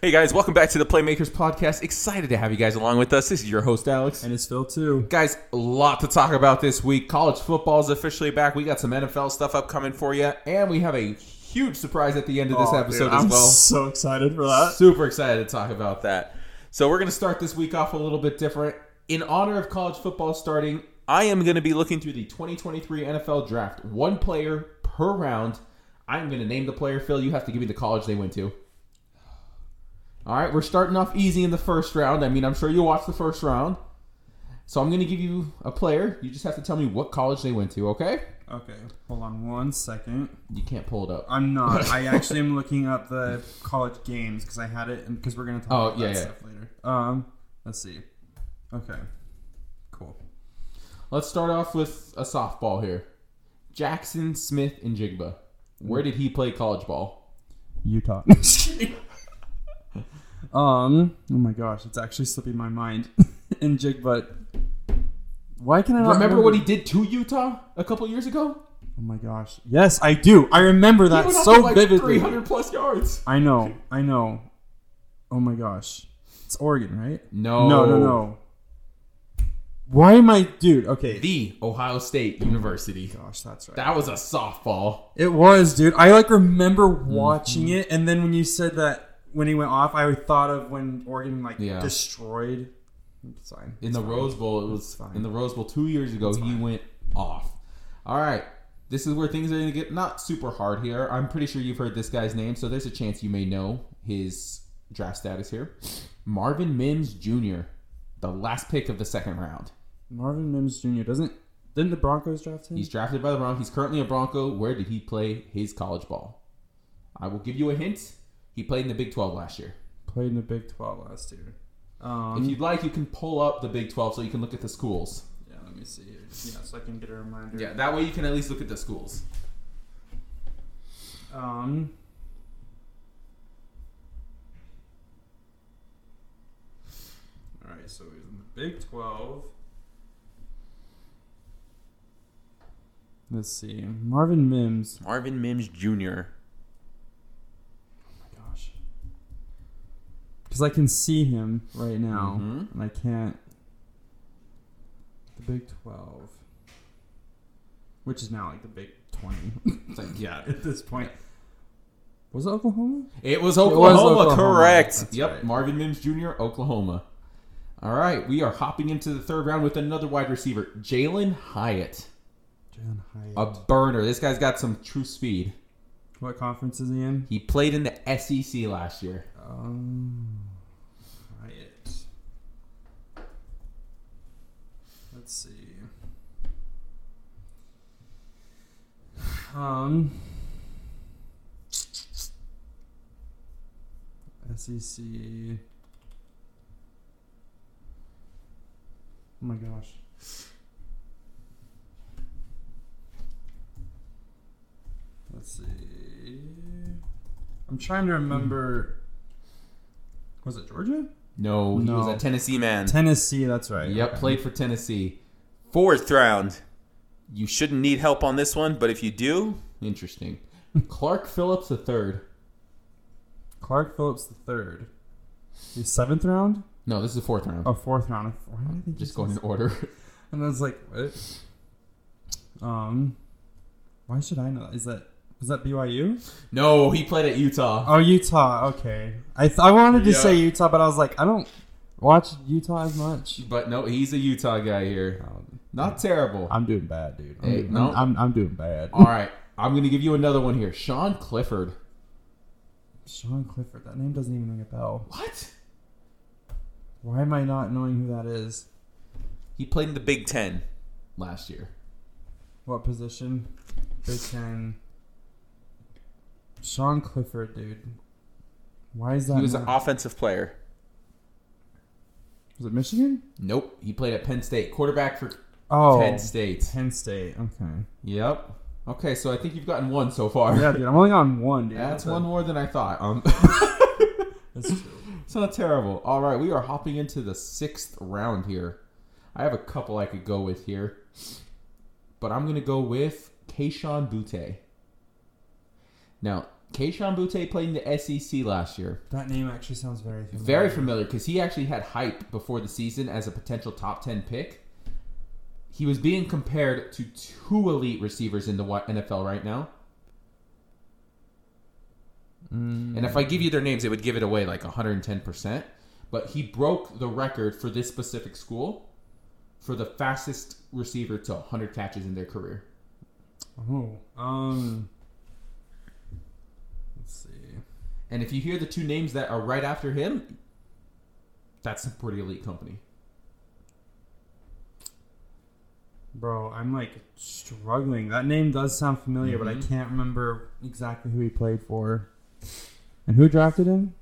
Hey guys, welcome back to the Playmakers Podcast. Excited to have you guys along with us. This is your host, Alex. And it's Phil too. Guys, a lot to talk about this week. College football is officially back. We got some NFL stuff upcoming for you, and we have a huge surprise at the end of this episode dude, as I'm well. so excited for that. Super excited to talk about that. So we're going to start this week off a little bit different. In honor of college football starting, I am going to be looking through the 2023 NFL Draft, one player per round. I'm going to name the player. Phil, you have to give me the college they went to. All right, we're starting off easy in the first round. I mean, I'm sure you watched the first round. So I'm going to give you a player. You just have to tell me what college they went to, okay? Okay, hold on one second. You can't pull it up. I'm not. I actually am looking up the college games because I had it, because we're gonna talk Oh, about yeah, that yeah. stuff later. Um, let's see. Okay, cool. Let's start off with a softball here. Jackson Smith-Njigba. Where did he play college ball? Utah. um. Oh my gosh, it's actually slipping my mind. Njigba why can I not Remember what he did to Utah a couple years ago? Oh my gosh. Yes, I do. I remember that so like vividly. 300 plus yards. I know. I know. Oh my gosh. It's Oregon, right? No. No, no, no. Why am I, dude? Okay. The Ohio State University. Gosh, that's right. That was a softball. It was, dude. I like remember Mm-hmm. watching it, and then when you said that when he went off, I thought of when Oregon like Yeah. destroyed. It's fine. In the Rose Bowl, it was fine. in the Rose Bowl two years ago. He went off. All right, this is where things are going to get not super hard here. I'm pretty sure you've heard this guy's name, so there's a chance you may know his draft status here. Marvin Mims Jr., the last pick of the second round. Marvin Mims Jr. doesn't didn't the Broncos draft him? He's drafted by the Broncos. He's currently a Bronco. Where did he play his college ball? I will give you a hint. He played in the Big 12 last year. played in the Big Twelve last year. Um, If you'd like, you can pull up the Big 12 so you can look at the schools. yeah, let me see. Yeah, so I can get a reminder. Yeah, that way you can at least look at the schools. Um. All right, so he's in the Big Twelve. Let's see, Marvin Mims. Marvin Mims Jr. Oh my gosh, because I can see him right now, Mhm. and I can't. The Big Twelve, which is now like the Big Twenty It's like, yeah. at this point. Was it Oklahoma? It was Oklahoma, Oklahoma. correct. That's yep, right. Marvin Mims Jr., Oklahoma. All right, we are hopping into the third round with another wide receiver, Jalin Hyatt. Jalin Hyatt. A burner. This guy's got some true speed. what conference is he in? He played in the SEC last year. Um, Hyatt. Let's see. Um, SEC. Oh my gosh. Let's see. I'm trying to remember. Was it Georgia? No, he No. was a Tennessee man. Tennessee, that's right. Yep, Okay. played for Tennessee. Fourth round. You shouldn't need help on this one, but if you do, interesting. Clark Phillips the third. Clark Phillips the third. The seventh round? No, this is the fourth round. Oh, fourth round. Why did I think Just going in order. And I was like, what? Um, why should I know that? Is that is that BYU? no, he played at Utah. Oh, Utah. Okay. I th- I wanted to Yeah. say Utah, but I was like, I don't watch Utah as much. But no, he's a Utah guy here. Um, Not terrible. I'm doing bad, dude. I'm, Hey, no. I'm, I'm, I'm doing bad. All right, I'm gonna give you another one here. Sean Clifford. Sean Clifford. That name doesn't even ring a bell. What? Why am I not knowing who that is? He played in the Big Ten last year. What position? Big Ten. Sean Clifford, dude. Why is that? He was an offensive player. was it Michigan? Nope, he played at Penn State. Quarterback for Oh, Penn State. Penn State. Okay. Yep. Okay, so I think you've gotten one so far. Yeah, dude. I'm only on one, dude. That's one more than I thought. Um, That's true. it's not terrible. All right, we are hopping into the sixth round here. I have a couple I could go with here, but I'm going to go with Kayshon Boutte. Now, Kayshon Boutte played in the SEC last year. That name actually sounds very familiar. Very familiar because he actually had hype before the season as a potential top 10 pick. He was being compared to two elite receivers in the NFL right now. Mm. And if I give you their names, it would give it away like 110%. But he broke the record for this specific school for the fastest receiver to 100 catches in their career. Oh, um, let's see. And if you hear the two names that are right after him, that's a pretty elite company. Bro, I'm like struggling. That name does sound familiar, but I Mhm. can't remember exactly who he played for. And who drafted him?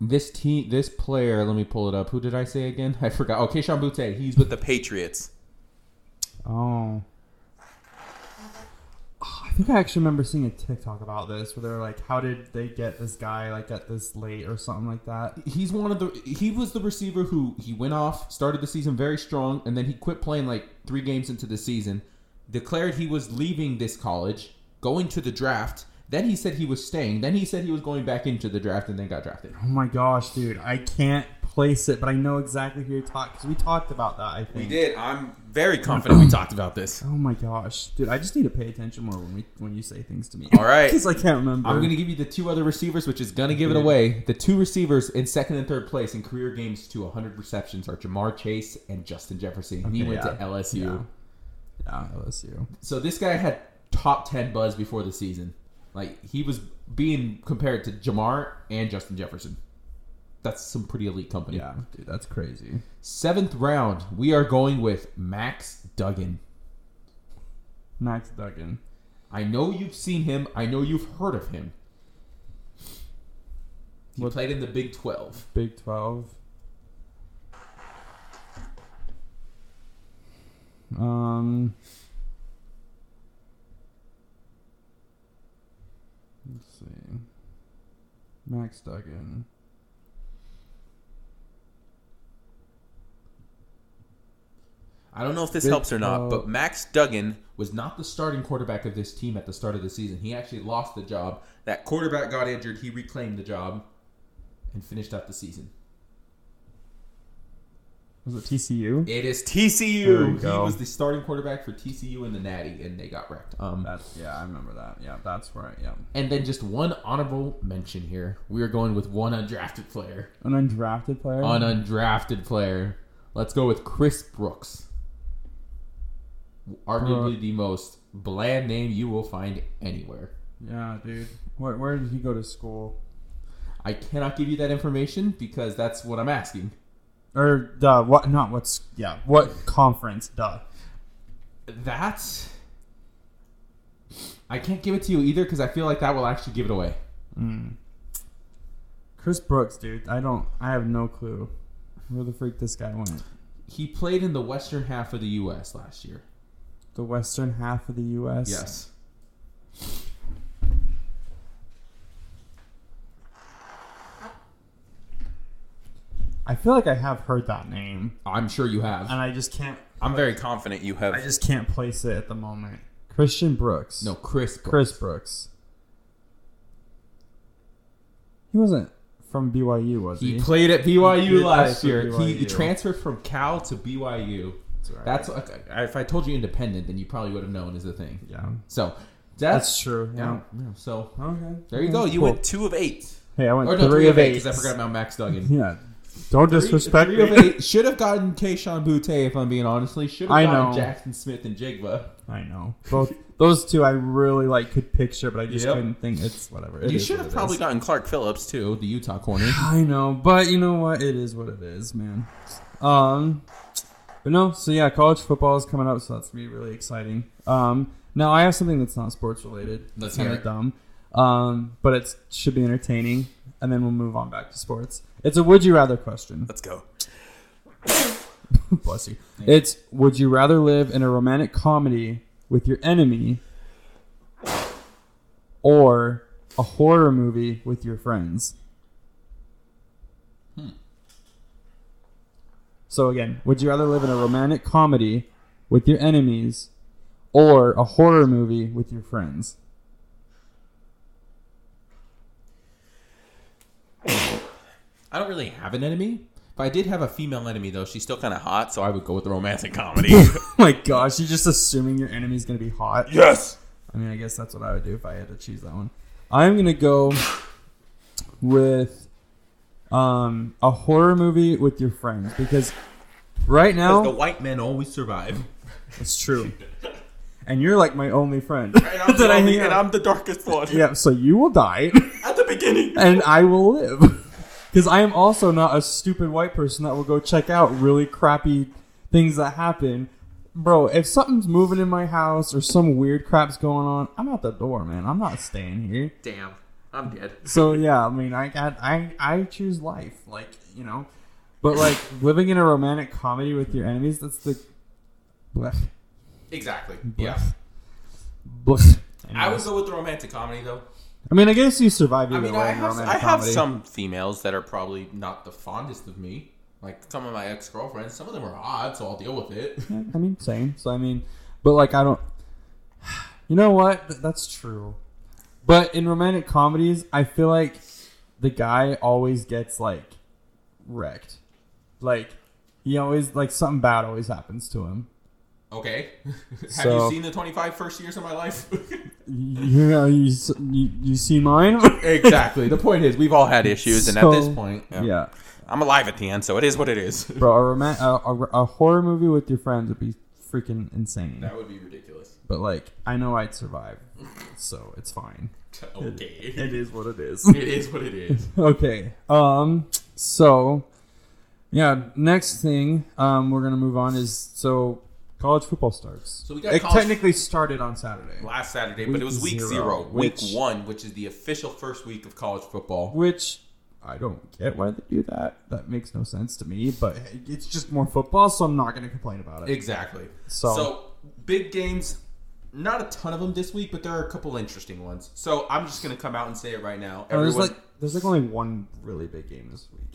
This team, this player, let me pull it up. Who did I say again? I forgot. Oh, Kayshon Boutte. He's with the Patriots. Oh. I think I actually remember seeing a TikTok about this where they're like, how did they get this guy like at this late or something like that? He's one of the. He was the receiver who he went off, started the season very strong, and then he quit playing like three games into the season. Declared he was leaving this college, going to the draft. Then he said he was staying. Then he said he was going back into the draft, and then got drafted. Oh my gosh, dude. I can't place it, but I know exactly who you're talking because we talked about that, I think. We did. I'm very confident we talked about this. Oh my gosh, dude! I just need to pay attention more when we when you say things to me. All right. because I can't remember. I'm going to give you the two other receivers, which is going to give it away. The two receivers in second and third place in career games to 100 receptions are Ja'Marr Chase and Justin Jefferson. he went yeah. to LSU. Yeah, LSU. So this guy had top 10 buzz before the season. Like he was being compared to Ja'Marr and Justin Jefferson. That's some pretty elite company. Yeah, dude, that's crazy. Seventh round, we are going with Max Duggan. Max Duggan. I know you've seen him. I know you've heard of him. He What- played in the Big 12. Big 12. Um, let's see. Max Duggan. I don't know if this helps or not, but Max Duggan was not the starting quarterback of this team at the start of the season. He actually lost the job. That quarterback got injured. He reclaimed the job and finished out the season. Was it TCU? It is TCU. He was the starting quarterback for TCU in the Natty, and they got wrecked. Um, That's yeah, I remember that. Yeah, that's right. Yeah, and then just one honorable mention here. We are going with one undrafted player. an undrafted player. An undrafted player. Let's go with Chris Brooks. Arguably the most bland name you will find anywhere. yeah, dude. Where where did he go to school? I cannot give you that information because that's what I'm asking. Or duh, what? Not what's yeah. What conference? Duh. That's. I can't give it to you either because I feel like that will actually give it away. Mm. Chris Brooks, dude. I don't. I have no clue where the freak this guy went. He played in the western half of the U.S. last year. The western half of the U.S. Yes. I feel like I have heard that name, I'm sure you have. and I just can't. I'm very confident you have. I just can't place it at the moment. Christian Brooks. no, Chris. Brooks. Chris Brooks. He wasn't from BYU, was he? He played at BYU He last year. He BYU. transferred from Cal to BYU. That's right. That's if I told you independent, then you probably would have known is the thing. yeah. So That's that's, true. Yeah. yeah. So Okay. there you go. You cool. went two of eight, Hey, I went or no, three, of eight. because I forgot about Max Duggan. Yeah. Don't disrespect three, three me. of eight. Should have gotten Kayshon Boutte if I'm being honestly. Should have I gotten know. Jackson Smith-Njigba. I know. Both those two I really like could picture, but I just Yep. couldn't think it's whatever. It you should have probably is. gotten Clark Phillips too, the Utah corner. I know, but you know what? It is what it is, man. Um, but no. So yeah, college football is coming up, so that's gonna be really exciting. Um, now I have something that's not sports related. Let's kind of dumb. Um, but it should be entertaining, and then we'll move on back to sports. It's a would you rather question. Let's go. Bless you. It's would you rather live in a romantic comedy with your enemy or a horror movie with your friends? Hmm. So again, would you rather live in a romantic comedy with your enemies or a horror movie with your friends? I don't really have an enemy. If I did have a female enemy, though, she's still kind of hot, so I would go with the romantic comedy. oh my gosh, you're just assuming your enemy's going to be hot. Yes! I mean, I guess that's what I would do if I had to choose that one. I'm going to go with um, a horror movie with your friends because right now the white men always survive. it's true, and you're like my only friend And I'm, the that I only- hang and out- I'm the darkest one. Yeah, so you will die, At the beginning. and I will live. Because I am also not a stupid white person that will go check out really crappy things that happen. Bro, if something's moving in my house or some weird crap's going on, I'm out the door, man. I'm not staying here. Damn. I'm dead. So yeah, I mean, I got I I choose life, like you know, but like living in a romantic comedy with your enemies, that's the. Blech. Exactly. Yeah. Blech. I would go with the romantic comedy, though. I mean, I guess you survive I mean, way I in have, romantic I have comedy. some females that are probably not the fondest of me. Like some of my ex girlfriends, some of them are odd, so I'll deal with it. I mean, same. So I mean, but like I don't. You know what? Th- That's true. But in romantic comedies, I feel like the guy always gets like wrecked. Like he always like something bad always happens to him. Okay. have So- you seen the 25 first years of my life? You know, you you, you see mine? exactly. The point is, we've all had issues, and at this point, yeah. yeah. I'm alive at the end, so it is what it is. Bro, a, rom- a, a, a horror movie with your friends would be freaking insane. that would be ridiculous. But like, I know I'd survive, so it's fine. Okay. It is what it is. it is what it is. okay. Um. So, yeah. Next thing, um, we're gonna move on is so college football starts. So we got it college- technically started on Saturday, Last Saturday, but Week it was week zero, zero, week which- one, which is the official first week of college football. which I don't get why they do that. That makes no sense to me. But it's just more football, so I'm not gonna complain about it. Exactly. So- So, big games, not a ton of them this week, but there are a couple interesting ones. So I'm just gonna come out and say it right now. Oh, there's like there's like only one really big game this week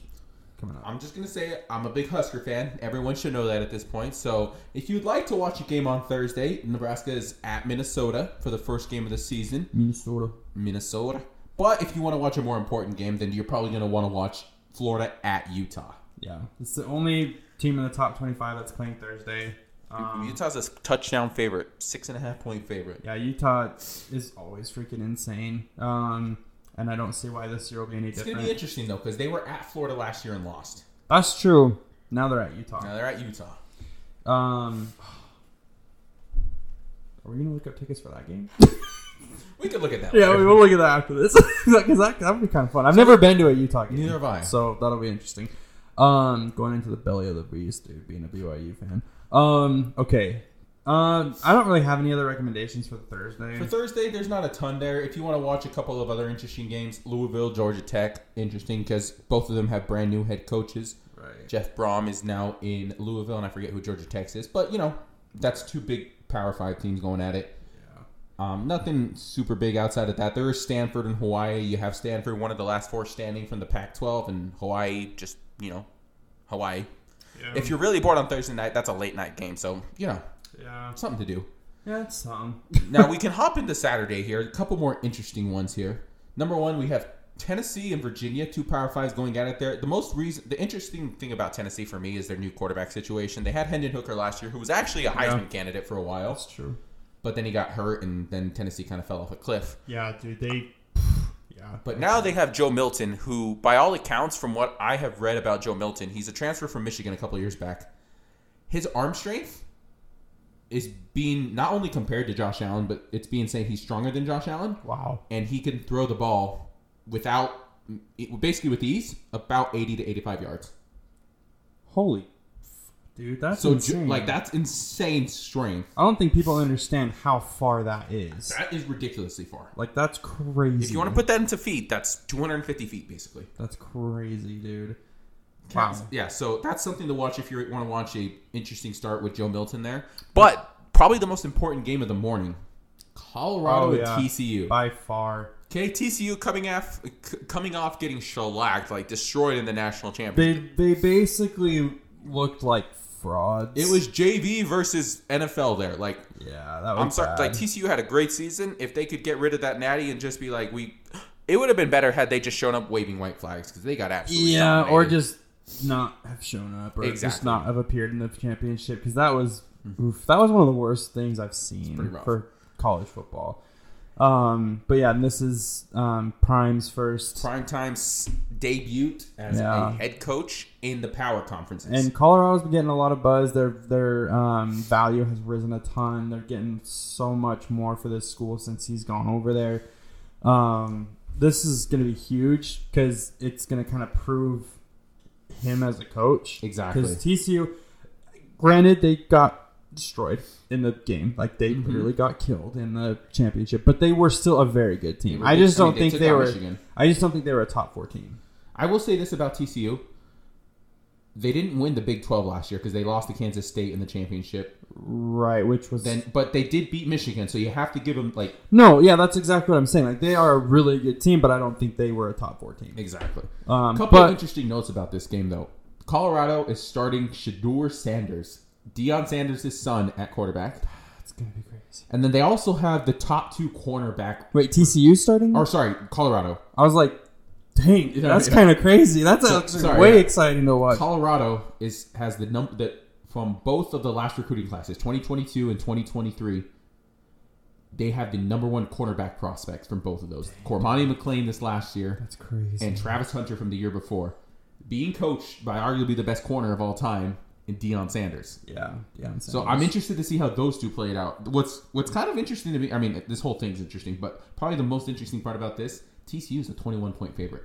coming up. I'm just gonna say it. I'm a big Husker fan. Everyone should know that at this point. So if you'd like to watch a game on Thursday, Nebraska is at Minnesota for the first game of the season. Minnesota. Minnesota. But if you want to watch a more important game, then you're probably gonna want to watch Florida at Utah. Yeah, it's the only team in the top 25 that's playing Thursday. Um, Utah's a touchdown favorite, six and a half point favorite. yeah, Utah is always freaking insane. Um, and I don't see why this year will be any It's gonna be interesting though, because they were at Florida last year and lost. That's true. Now they're at Utah. Now they're at Utah. Um, are we gonna look up tickets for that game? We could look at that. Yeah, later. we will look at that after this because that that would be kind of fun. I've never been to a Utah game. Neither have I. So that'll be interesting. Um, going into the belly of the beast, dude, being a BYU fan. Um, okay. Um, I don't really have any other recommendations for Thursday. For Thursday, there's not a ton there. If you want to watch a couple of other interesting games, Louisville, Georgia Tech, interesting because both of them have brand new head coaches. right. Jeff Brohm is now in Louisville, and I forget who Georgia Tech is, but you know that's two big Power Five teams going at it. Um, nothing super big outside of that. There is Stanford and Hawaii. You have Stanford, one of the last four standing from the Pac-12, and Hawaii, just you know, Hawaii. Yeah. If you're really bored on Thursday night, that's a late night game, so you know yeah. something to do. Yeah, it's some. now we can hop into Saturday here. A couple more interesting ones here. Number one, we have Tennessee and Virginia, two Power Fives going at it there. The most reason, the interesting thing about Tennessee for me is their new quarterback situation. They had Hendon Hooker last year, who was actually a Heisman Yeah. candidate for a while, That's true. but then he got hurt, and then Tennessee kind of fell off a cliff. Yeah, dude. They. Yeah. But now they have Joe Milton, who, by all accounts, from what I have read about Joe Milton, he's a transfer from Michigan a couple of years back. His arm strength is being not only compared to Josh Allen, but it's being said he's stronger than Josh Allen. Wow. and he can throw the ball without basically with ease about 80 to 85 yards Holy. Dude, that's so ju- insane. like that's insane strength I don't think people understand how far that is. that is ridiculously far Like that's crazy. if you want to put that into feet that's 250 feet basically That's crazy, dude. Wow. Yeah so that's something to watch if you want to watch a interesting start with joe milton there but probably the most important game of the morning colorado Oh, with yeah. tcu By far. okay tcu coming off coming off getting shellacked like destroyed in the national championship They they basically looked like frauds. It was JV versus NFL there. Like, yeah, that was I'm sorry, bad. like TCU had a great season. If they could get rid of that natty and just be like, we, It would have been better had they just shown up waving white flags because they got absolutely Yeah, or just not have shown up, or just not have appeared in the championship because that was oof, that was one of the worst things I've seen for college football. Um, but yeah, and this is um, Prime's first, Primetime's debut as Yeah. a head coach in the power conferences. and Colorado's been getting a lot of buzz. Their their um, value has risen a ton. They're getting so much more for this school since he's gone over there. Um, this is going to be huge because it's going to kind of prove him as a coach. Exactly. Because TCU, granted, they got destroyed in the game. Like they Mhm. literally got killed in the championship, but they were still a very good team. I just I mean, don't they think they were. Michigan. I just don't think they were a top four team. I will say this about TCU. They didn't win the Big 12 last year because they lost to Kansas State in the championship. Right, which was Then, but they did beat Michigan, so you have to give them like no, yeah, that's exactly what I'm saying. Like they are a really good team, but I don't think they were a top four team. exactly. Um, A couple of interesting notes about this game, though. Colorado is starting Shedeur Sanders, Deion Sanders' son, at quarterback, it's gonna be crazy. and then they also have the top two cornerback. Wait, TCU starting? Or sorry, Colorado. I was like, dang, Yeah, that's yeah. kind of crazy. That's So- actually sorry, way yeah. exciting to watch. Colorado is has the number that from both of the last recruiting classes, 2022 and 2023. They have the number one cornerback prospects from both of those. Cormani McClain this last year That's crazy. and Travis Hunter from the year before, being coached by arguably the best corner of all time in Deion Sanders. yeah, yeah. So I'm interested to see how those two play it out. What's what's kind of interesting to me, I mean, this whole thing's interesting, but probably the most interesting part about this, TCU is a 21 point favorite.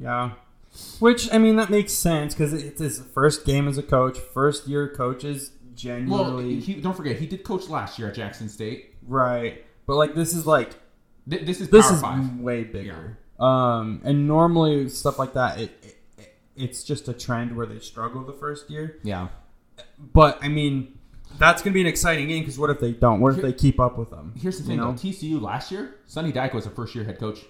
Yeah. Which I mean that makes sense because it's his first game as a coach, first year coaches Well, genuinely he, don't forget he did coach last year at Jackson State. right. But like this is like Th- This is this is Five. way bigger. Um, and normally stuff like that, it, it it's just a trend where they struggle the first year. Yeah. But I mean, that's gonna be an exciting game because what if they don't? What if they keep up with them? Here's the You thing, know? though. TCU last year, Sonny Dyke was a first year head coach,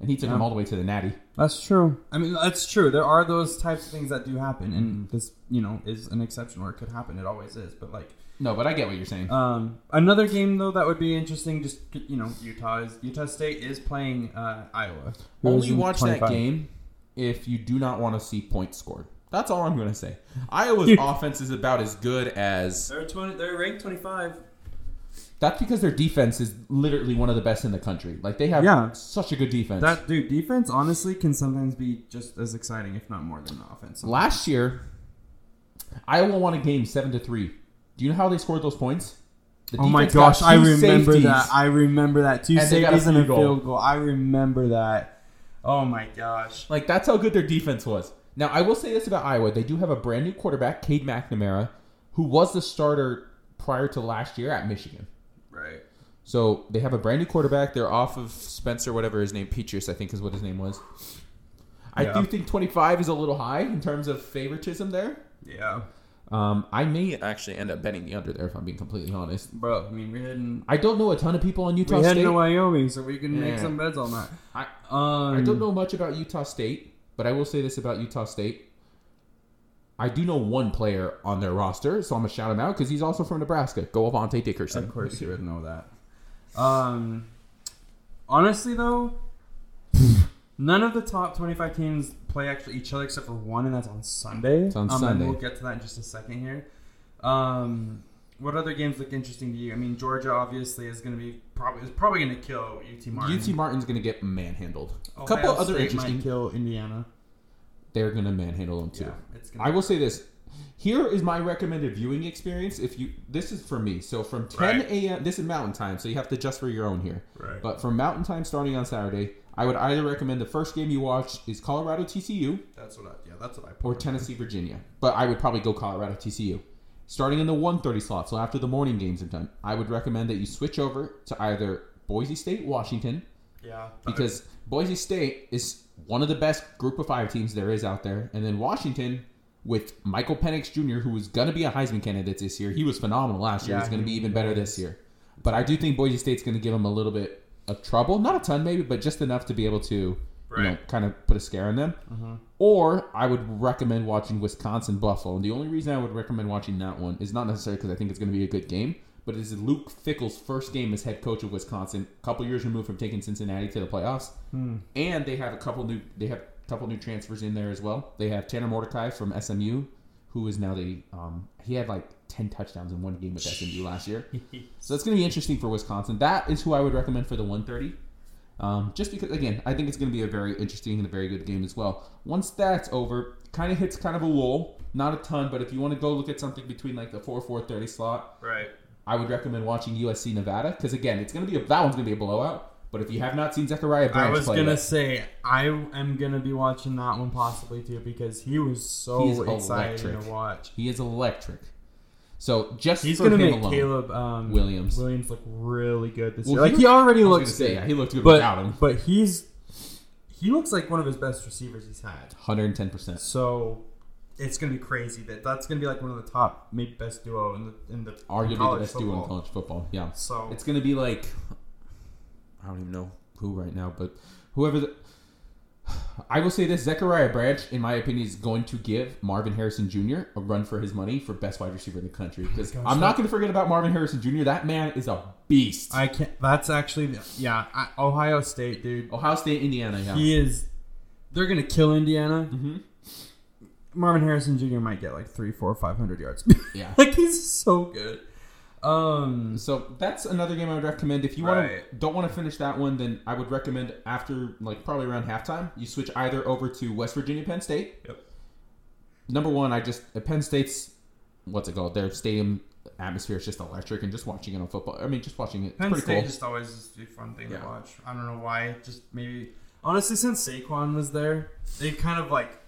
and he took Yeah. him all the way to the Natty. That's true. I mean, that's true. There are those types of things that do happen, Mm-hmm. and this, you know, is an exception where it could happen. It always is. But like, No, but I get what you're saying. um, another game though that would be interesting. Just you know, Utah is Utah State is playing uh, Iowa. who is Only in watch that 25. game if you do not want to see points scored. That's all I'm going to say. Iowa's offense is about as good as. They're twenty. They're ranked twenty five. That's because their defense is literally one of the best in the country. Like they have Yeah. such a good defense. That dude defense honestly can sometimes be just as exciting, if not more, than the offense. Last year, Iowa won a game seven to three. Do you know how they scored those points? The Oh my gosh, I remember safeties. that. I remember that. Two And they got a safeties and a field goal. field goal. I remember that. Oh my gosh. Like that's how good their defense was. Now I will say this about Iowa: they do have a brand new quarterback, Cade McNamara, who was the starter prior to last year at Michigan. Right. So they have a brand new quarterback. They're off of Spencer, whatever his name, Petras, I think is what his name was. I Yeah. do think 25 is a little high in terms of favoritism there. Yeah. Um, I may actually end up betting the under there if I'm being completely honest. Bro, I mean, we're heading. I don't know a ton of people on Utah We're heading to Wyoming, so we can make some bets on that. I, Um, I don't know much about Utah State, but I will say this about Utah State. I do know one player on their roster, so I'm gonna shout him out because he's also from Nebraska. Go Avante Dickerson. Of course, you would know that. Um, honestly, though, none of the top twenty-five teams play actually each other except for one, and that's on Sunday. It's on um, Sunday. And we'll get to that in just a second here. Um, what other games look interesting to you? I mean, Georgia obviously is going to be probably is probably going to kill UT Martin. UT Martin's gonna get manhandled. A Ohio couple other interesting. might kill Indiana. They're gonna manhandle them too. Yeah, I will say this. Here is my recommended viewing experience. If you, this is for me. So from 10 Right. a.m. This is Mountain Time, so you have to adjust for your own here. Right. But from Mountain Time starting on Saturday, I would either recommend the first game you watch is Colorado TCU That's what I. Yeah, that's what I. or Tennessee Virginia. But I would probably go Colorado TCU. Starting in the 1:30 slot, so after the morning games are done, I would recommend that you switch over to either Boise State, Washington, Yeah. because Boise State is one of the best group of five teams there is out there, and then Washington with Michael Penix Jr., who was going to be a Heisman candidate this year. He was phenomenal last year. Yeah, He's going to be even better this year. But I do think Boise State's going to give him a little bit of trouble, not a ton maybe, but just enough to be able to, you know, kind of put a scare in them. Mm-hmm. Or I would recommend watching Wisconsin Buffalo. And the only reason I would recommend watching that one is not necessarily because I think it's going to be a good game, but it is Luke Fickell's first game as head coach of Wisconsin. A couple years removed from taking Cincinnati to the playoffs, hmm. and they have a couple new they have a couple new transfers in there as well. They have Tanner Mordecai from SMU, who is now the um, he had like ten touchdowns in one game with SMU last year. So that's going to be interesting for Wisconsin. That is who I would recommend for the 130. Um, just because, again, I think it's going to be a very interesting and a very good game as well. Once that's over, kind of hits kind of a lull. Not a ton, but if you want to go look at something between like the 4 430 slot, Right. I would recommend watching USC Nevada. Because, again, it's going to be a, that one's going to be a blowout. But if you have not seen Zachariah Branch I was gonna yet, say I am gonna be watching that one possibly too because he was so exciting electric. to watch. he is electric. So just He's for gonna him make alone, Caleb um, Williams. Williams look really good this Well, year. Like he- he already looks gonna say, good, yeah, he looked good without him. but but he's he looks like one of his best receivers he's had. 110%. So it's gonna be crazy. That that's gonna be like one of the top, maybe best duo in the in the Arguably the best duo in college football. Yeah. So It's going to be like don't even know who right now, but whoever the I will say this: Zachariah Branch, in my opinion, is going to give Marvin Harrison Jr. a run for his money for best wide receiver in the country. Because gosh, I'm not going to forget about Marvin Harrison Jr. That man is a beast. I can't. That's actually yeah. I, Ohio State, dude. Ohio State, Indiana, yeah. He is. They're gonna kill Indiana. Mhm. Marvin Harrison Jr. might get like three, four, five hundred yards. Yeah. like he's so good. Um. So that's another game I would recommend. If you want to don't want to finish that one, then I would recommend after like probably around halftime, you switch either over to West Virginia, Penn State. Yep. Number one, I just at Penn State's what's it called? Their stadium atmosphere is just electric, and just watching it on football. I mean, just watching it, it's Penn pretty State cool. just always is a fun thing Yeah. to watch. I don't know why. Just maybe honestly, since Saquon was there, they've kind of like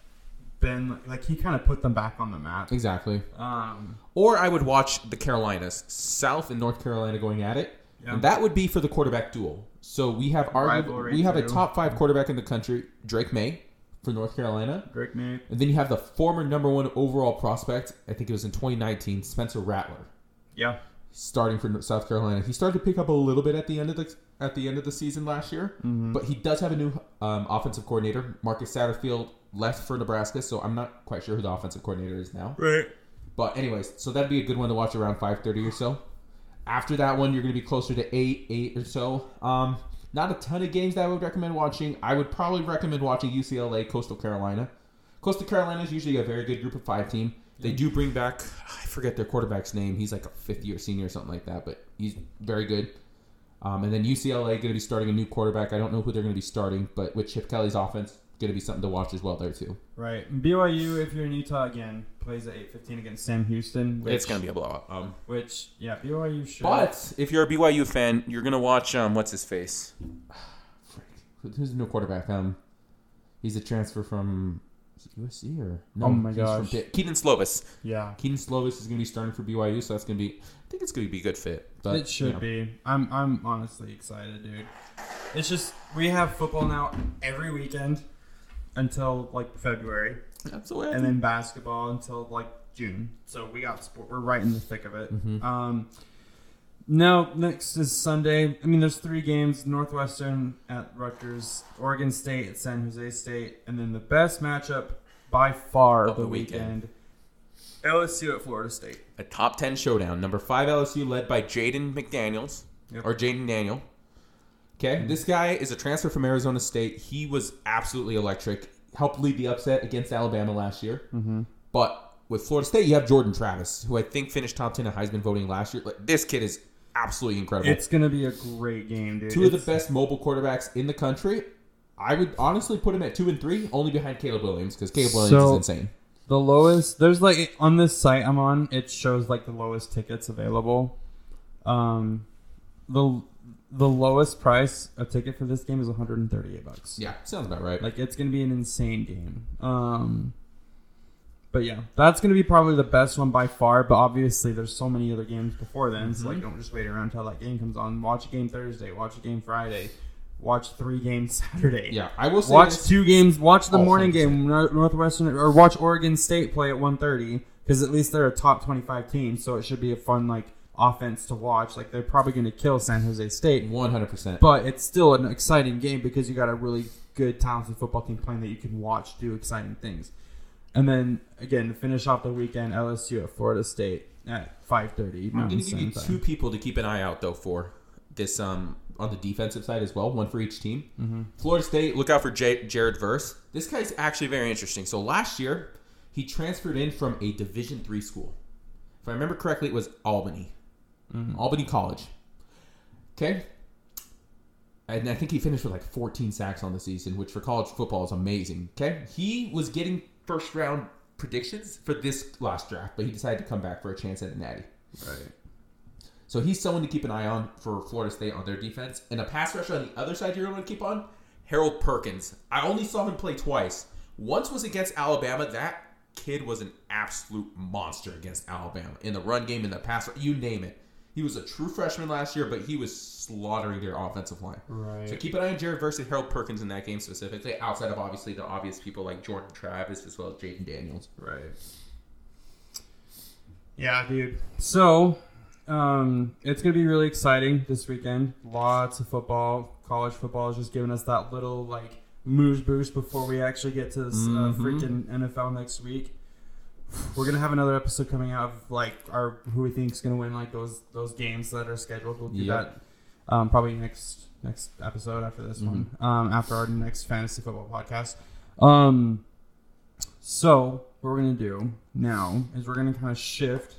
been like he kind of put them back on the map. Exactly. Um. Or I would watch the Carolinas, South and North Carolina going at it. Yeah. And that would be for the quarterback duel. So we have our we have a top five quarterback in the country, Drake Maye, for North Carolina. Drake Maye. And then you have the former number one overall prospect, I think it was in 2019, Spencer Rattler, Yeah. starting for South Carolina. He started to pick up a little bit at the end of the at the end of the season last year, but he does have a new um, offensive coordinator. Marcus Satterfield left for Nebraska, so I'm not quite sure who the offensive coordinator is now. Right. But anyways, so that'd be a good one to watch around 5:30 or so. After that one, you're going to be closer to eight, eight or so. Um, not a ton of games that I would recommend watching. I would probably recommend watching UCLA, Coastal Carolina. Coastal Carolina is usually a very good group of five team. They do bring back, I forget their quarterback's name. He's like a fifth year senior or something like that, but he's very good. Um, and then UCLA going to be starting a new quarterback. I don't know who they're going to be starting, but with Chip Kelly's offense, going to be something to watch as well there too. Right. And BYU, if you're in Utah again, plays at eight fifteen against Sam Houston. Which, it's going to be a blowout. Um, Which yeah, BYU should. But if you're a BYU fan, you're gonna watch um what's his face? Frick. Who's the new quarterback? Um, he's a transfer from USC or no? Oh my he's from gosh. Pitt. Kedon Slovis. yeah, Kedon Slovis is gonna be starting for BYU, so that's gonna be. I think it's gonna be a good fit. But it should you know. be. I'm I'm honestly excited, dude. It's just we have football now every weekend until like February, That's the way. I and then basketball until like June. So we got sport. We're right in the thick of it. Mhm. Um, now next is Sunday. I mean, there's three games: Northwestern at Rutgers, Oregon State at San Jose State, and then the best matchup by far Of of the, the weekend. weekend: LSU at Florida State. a top ten showdown. Number five LSU led by Jaden McDaniels Yep. or Jayden Daniel. Okay, this guy is a transfer from Arizona State. He was absolutely electric. Helped lead the upset against Alabama last year. Mm-hmm. But with Florida State, you have Jordan Travis, who I think finished top ten in Heisman voting last year. Like this kid is absolutely incredible. It's gonna be a great game, dude. two of the best mobile quarterbacks in the country. I would honestly put him at two and three, only behind Caleb Williams because Caleb Williams So- is insane. The lowest there's like on this site I'm on, it shows like the lowest tickets available. Um, the the lowest price a ticket for this game is 138 bucks. Yeah, sounds about right. Like it's gonna be an insane game. Um, but yeah, that's gonna be probably the best one by far. But obviously, there's so many other games before then. So Mm-hmm. like, don't just wait around until that game comes on. Watch a game Thursday. Watch a game Friday. Watch three games Saturday. yeah, I will say Watch two games. Watch the morning 100%. game, Northwestern, or watch Oregon State play at 1:30 because at least they're a top 25 team, so it should be a fun like offense to watch. Like they're probably going to kill San Jose State, One hundred percent. but it's still an exciting game because you got a really good, talented football team playing that you can watch do exciting things. And then again to finish off the weekend, LSU at Florida State at five thirty. I'm going to give you two people to keep an eye out though for this um on the defensive side as well, one for each team. Mm-hmm. Florida State, look out for J- Jared Verse. This guy's actually very interesting. So last year, he transferred in from a Division three school. If I remember correctly, it was Albany, Mm-hmm. Albany College. Okay, and I think he finished with like 14 sacks on the season, which for college football is amazing. Okay, he was getting first round predictions for this last draft, but he decided to come back for a chance at a natty. Right. So he's someone to keep an eye on for Florida State on their defense. And a pass rusher on the other side you're going to keep on, Harold Perkins. I only saw him play twice. Once was against Alabama. That kid was an absolute monster against Alabama in the run game, in the pass, you name it. He was a true freshman last year, but he was slaughtering their offensive line. Right. So keep an eye on Jared versus Harold Perkins in that game specifically, outside of obviously the obvious people like Jordan Travis as well as Jayden Daniels. Right. Yeah, dude. So, um, it's gonna be really exciting this weekend. Lots of football. College football is just giving us that little like moves boost before we actually get to this uh, Mhm. freaking NFL next week. We're gonna have another episode coming out of like our who we think is gonna win like those those games that are scheduled. We'll do Yep. that um, probably next next episode after this one. Um, after our next fantasy football podcast. Um, so what we're gonna do now is we're gonna kind of shift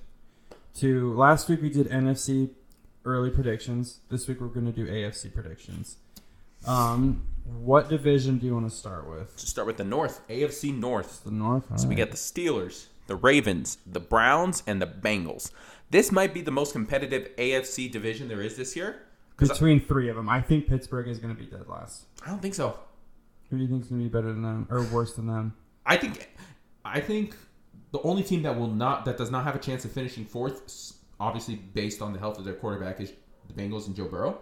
to last week we did NFC early predictions. This week we're gonna do AFC predictions. Um, what division do you want to start with? To start with the North, AFC North. The North. So we Alright. got the Steelers, the Ravens, the Browns, and the Bengals. This might be the most competitive AFC division there is this year. 'Cause I- between three of them. I think Pittsburgh is gonna be dead last. I don't think so. Who do you think is gonna be better than them or worse than them? I think, I think the only team that will not that does not have a chance of finishing fourth, obviously based on the health of their quarterback, is the Bengals and Joe Burrow.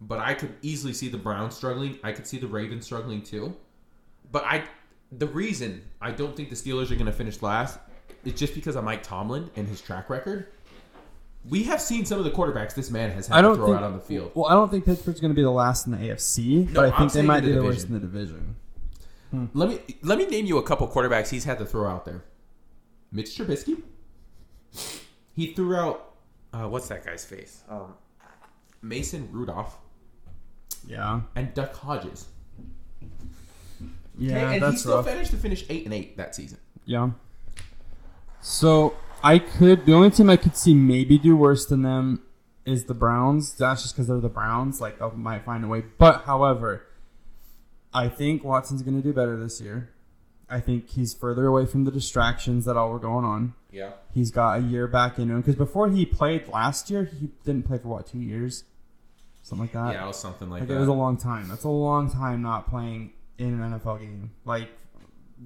But I could easily see the Browns struggling. I could see the Ravens struggling too. But I, the reason I don't think the Steelers are going to finish last is just because of Mike Tomlin and his track record. We have seen some of the quarterbacks this man has had I don't to throw think out on the field. Well, I don't think Pittsburgh's gonna be the last in the AFC, but I I'm think they might the be the worst in the division. Let me let me name you a couple quarterbacks he's had to throw out there. Mitch Trubisky. He threw out uh, what's that guy's face? Um, Mason Rudolph Yeah. and Duck Hodges. Yeah, Okay, and he still rough. finished to finish eight and eight that season. Yeah. So I could the only team I could see maybe do worse than them is the Browns. That's just because they're the Browns. Like they might find a way. But however, I think Watson's going to do better this year. I think he's further away from the distractions that all were going on. Yeah. He's got a year back into him because before he played last year, he didn't play for what two years, something like that. Yeah, it was something like, Like that. it was a long time. That's a long time not playing in an NFL game. Like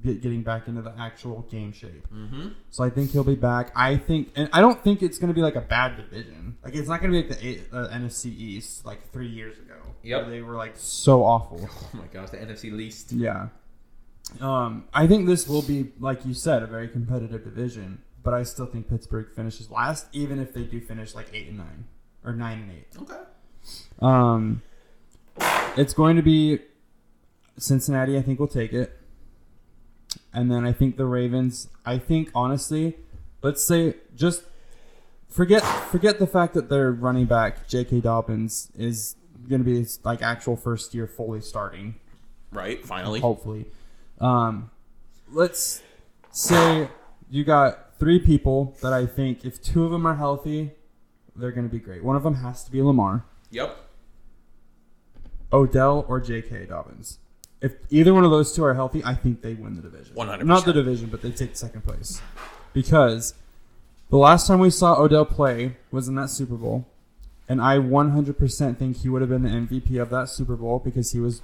get, getting back into the actual game shape. mm-hmm. So I think he'll be back. I think, and I don't think it's going to be like a bad division. Like it's not going to be like the A- uh, NFC East like three years ago. Yep. they were like so awful. Oh my gosh, the NFC least. Yeah. Um, I think this will be, like you said, a very competitive division. But I still think Pittsburgh finishes last, even if they do finish like eight and nine or nine and eight. Okay. Um, it's going to be Cincinnati. I think will take it, and then I think the Ravens. I think honestly, let's say just forget forget the fact that their running back J.K. Dobbins is going to be his, like actual first year fully starting. Right. Finally. Hopefully, um, let's say you got three people that I think if two of them are healthy, they're going to be great. One of them has to be Lamar. Yep. Odell or J.K. Dobbins. If either one of those two are healthy, I think they win the division. 100%. Not the division, but they take second place. Because the last time we saw Odell play was in that Super Bowl. And I 100% think he would have been the MVP of that Super Bowl because he was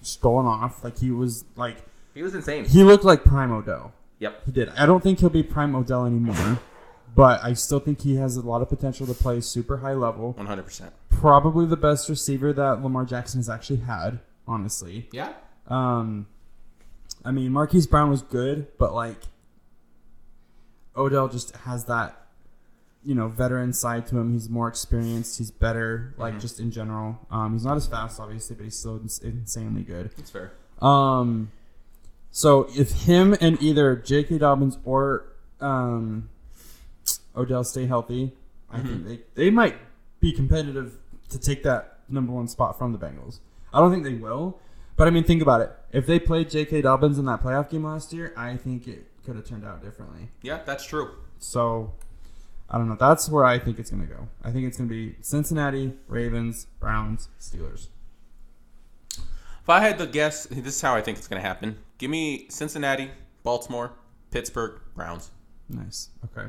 just going off. Like, he was, like, He was insane. he looked like prime Odell. Yep. He did. I don't think he'll be prime Odell anymore. But I still think he has a lot of potential to play super high level One hundred percent. probably the best receiver that Lamar Jackson has actually had, honestly. Yeah. Um, I mean, Marquise Brown was good, but like Odell just has that, you know, veteran side to him. He's more experienced. He's better, like Mhm. just in general. Um, he's not as fast, obviously, but he's still ins- insanely good. That's fair. Um, So if him and either J.K. Dobbins or um, Odell stay healthy, I think they, they might be competitive to take that number one spot from the Bengals. I don't think they will, but I mean, think about it. If they played J.K. Dobbins in that playoff game last year, I think it could have turned out differently. Yeah, that's true. So I don't know. That's where I think it's going to go. I think it's going to be Cincinnati, Ravens, Browns, Steelers. If I had to guess, this is how I think it's going to happen. Give me Cincinnati, Baltimore, Pittsburgh, Browns. Nice. Okay.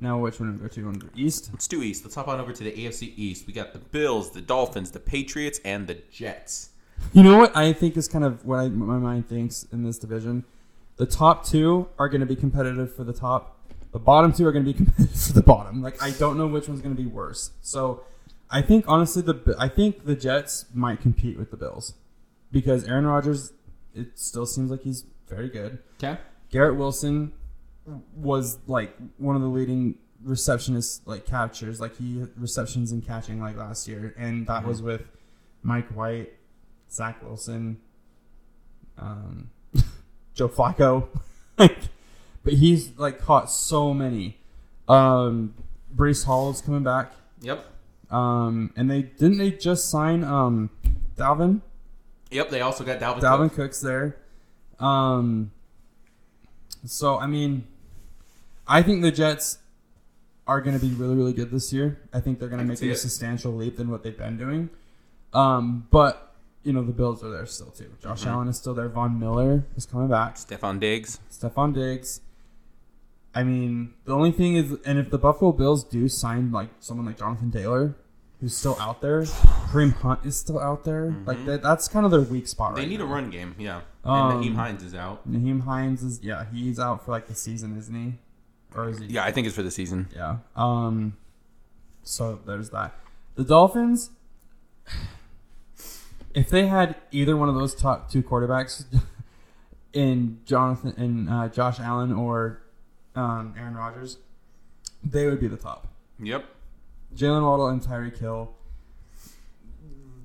Now, which one do we go to? You want to go East? Let's do East. Let's hop on over to the AFC East. We got the Bills, the Dolphins, the Patriots, and the Jets. You know what I think is kind of what, I, what my mind thinks in this division. The top two are going to be competitive for the top. The bottom two are going to be competitive for the bottom. Like I don't know which one's going to be worse. So I think honestly the I think the Jets might compete with the Bills because Aaron Rodgers it still seems like he's very good. Okay. Garrett Wilson was like one of the leading receptionists like catchers like he receptions and catching like last year and that was with Mike White, Zach Wilson, um, Joe Flacco. but he's like caught so many. Um, Breece Hall is coming back. Yep. Um, and they didn't they just sign um Dalvin? Yep. They also got Dalvin. Dalvin Cook. Cook's there. Um, so I mean, I think the Jets are going to be really, really good this year. I think they're going to make a it. substantial leap than what they've been doing. Um, but you know the Bills are there still too. Josh Mhm. Allen is still there. Von Miller is coming back. Stefon Diggs. Stefon Diggs. I mean, the only thing is, and if the Buffalo Bills do sign like someone like Jonathan Taylor, who's still out there, Kareem Hunt is still out there. Like Mhm. that, that's kind of their weak spot. They right need now. a run game. Yeah. Um, and Nyheim Hines is out. Nyheim Hines is yeah, he's out for like the season, isn't he? Or is he? Yeah, I think it's for the season. Yeah. Um. So there's that. The Dolphins. If they had either one of those top two quarterbacks, in Jonathan and uh, Josh Allen or um, Aaron Rodgers, they would be the top. Yep. Jaylen Waddle and Tyreek Hill,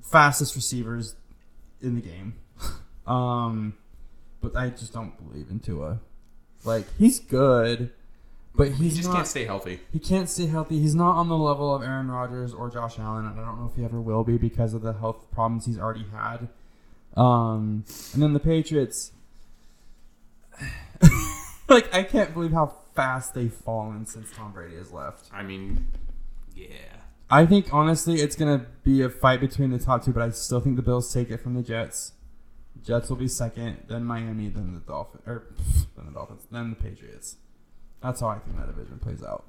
fastest receivers in the game. Um, but I just don't believe in Tua. Like he's good, but He just not. can't stay healthy. he can't stay healthy. He's not on the level of Aaron Rodgers or Josh Allen, and I don't know if he ever will be because of the health problems he's already had. Um, and then the Patriots. like I can't believe how fast they've fallen since Tom Brady has left. I mean, yeah. I think honestly, it's gonna be a fight between the top two, but I still think the Bills take it from the Jets. Jets will be second, then Miami, then the Dolphins, or then the Dolphins, then the Patriots. That's how I think that division plays out.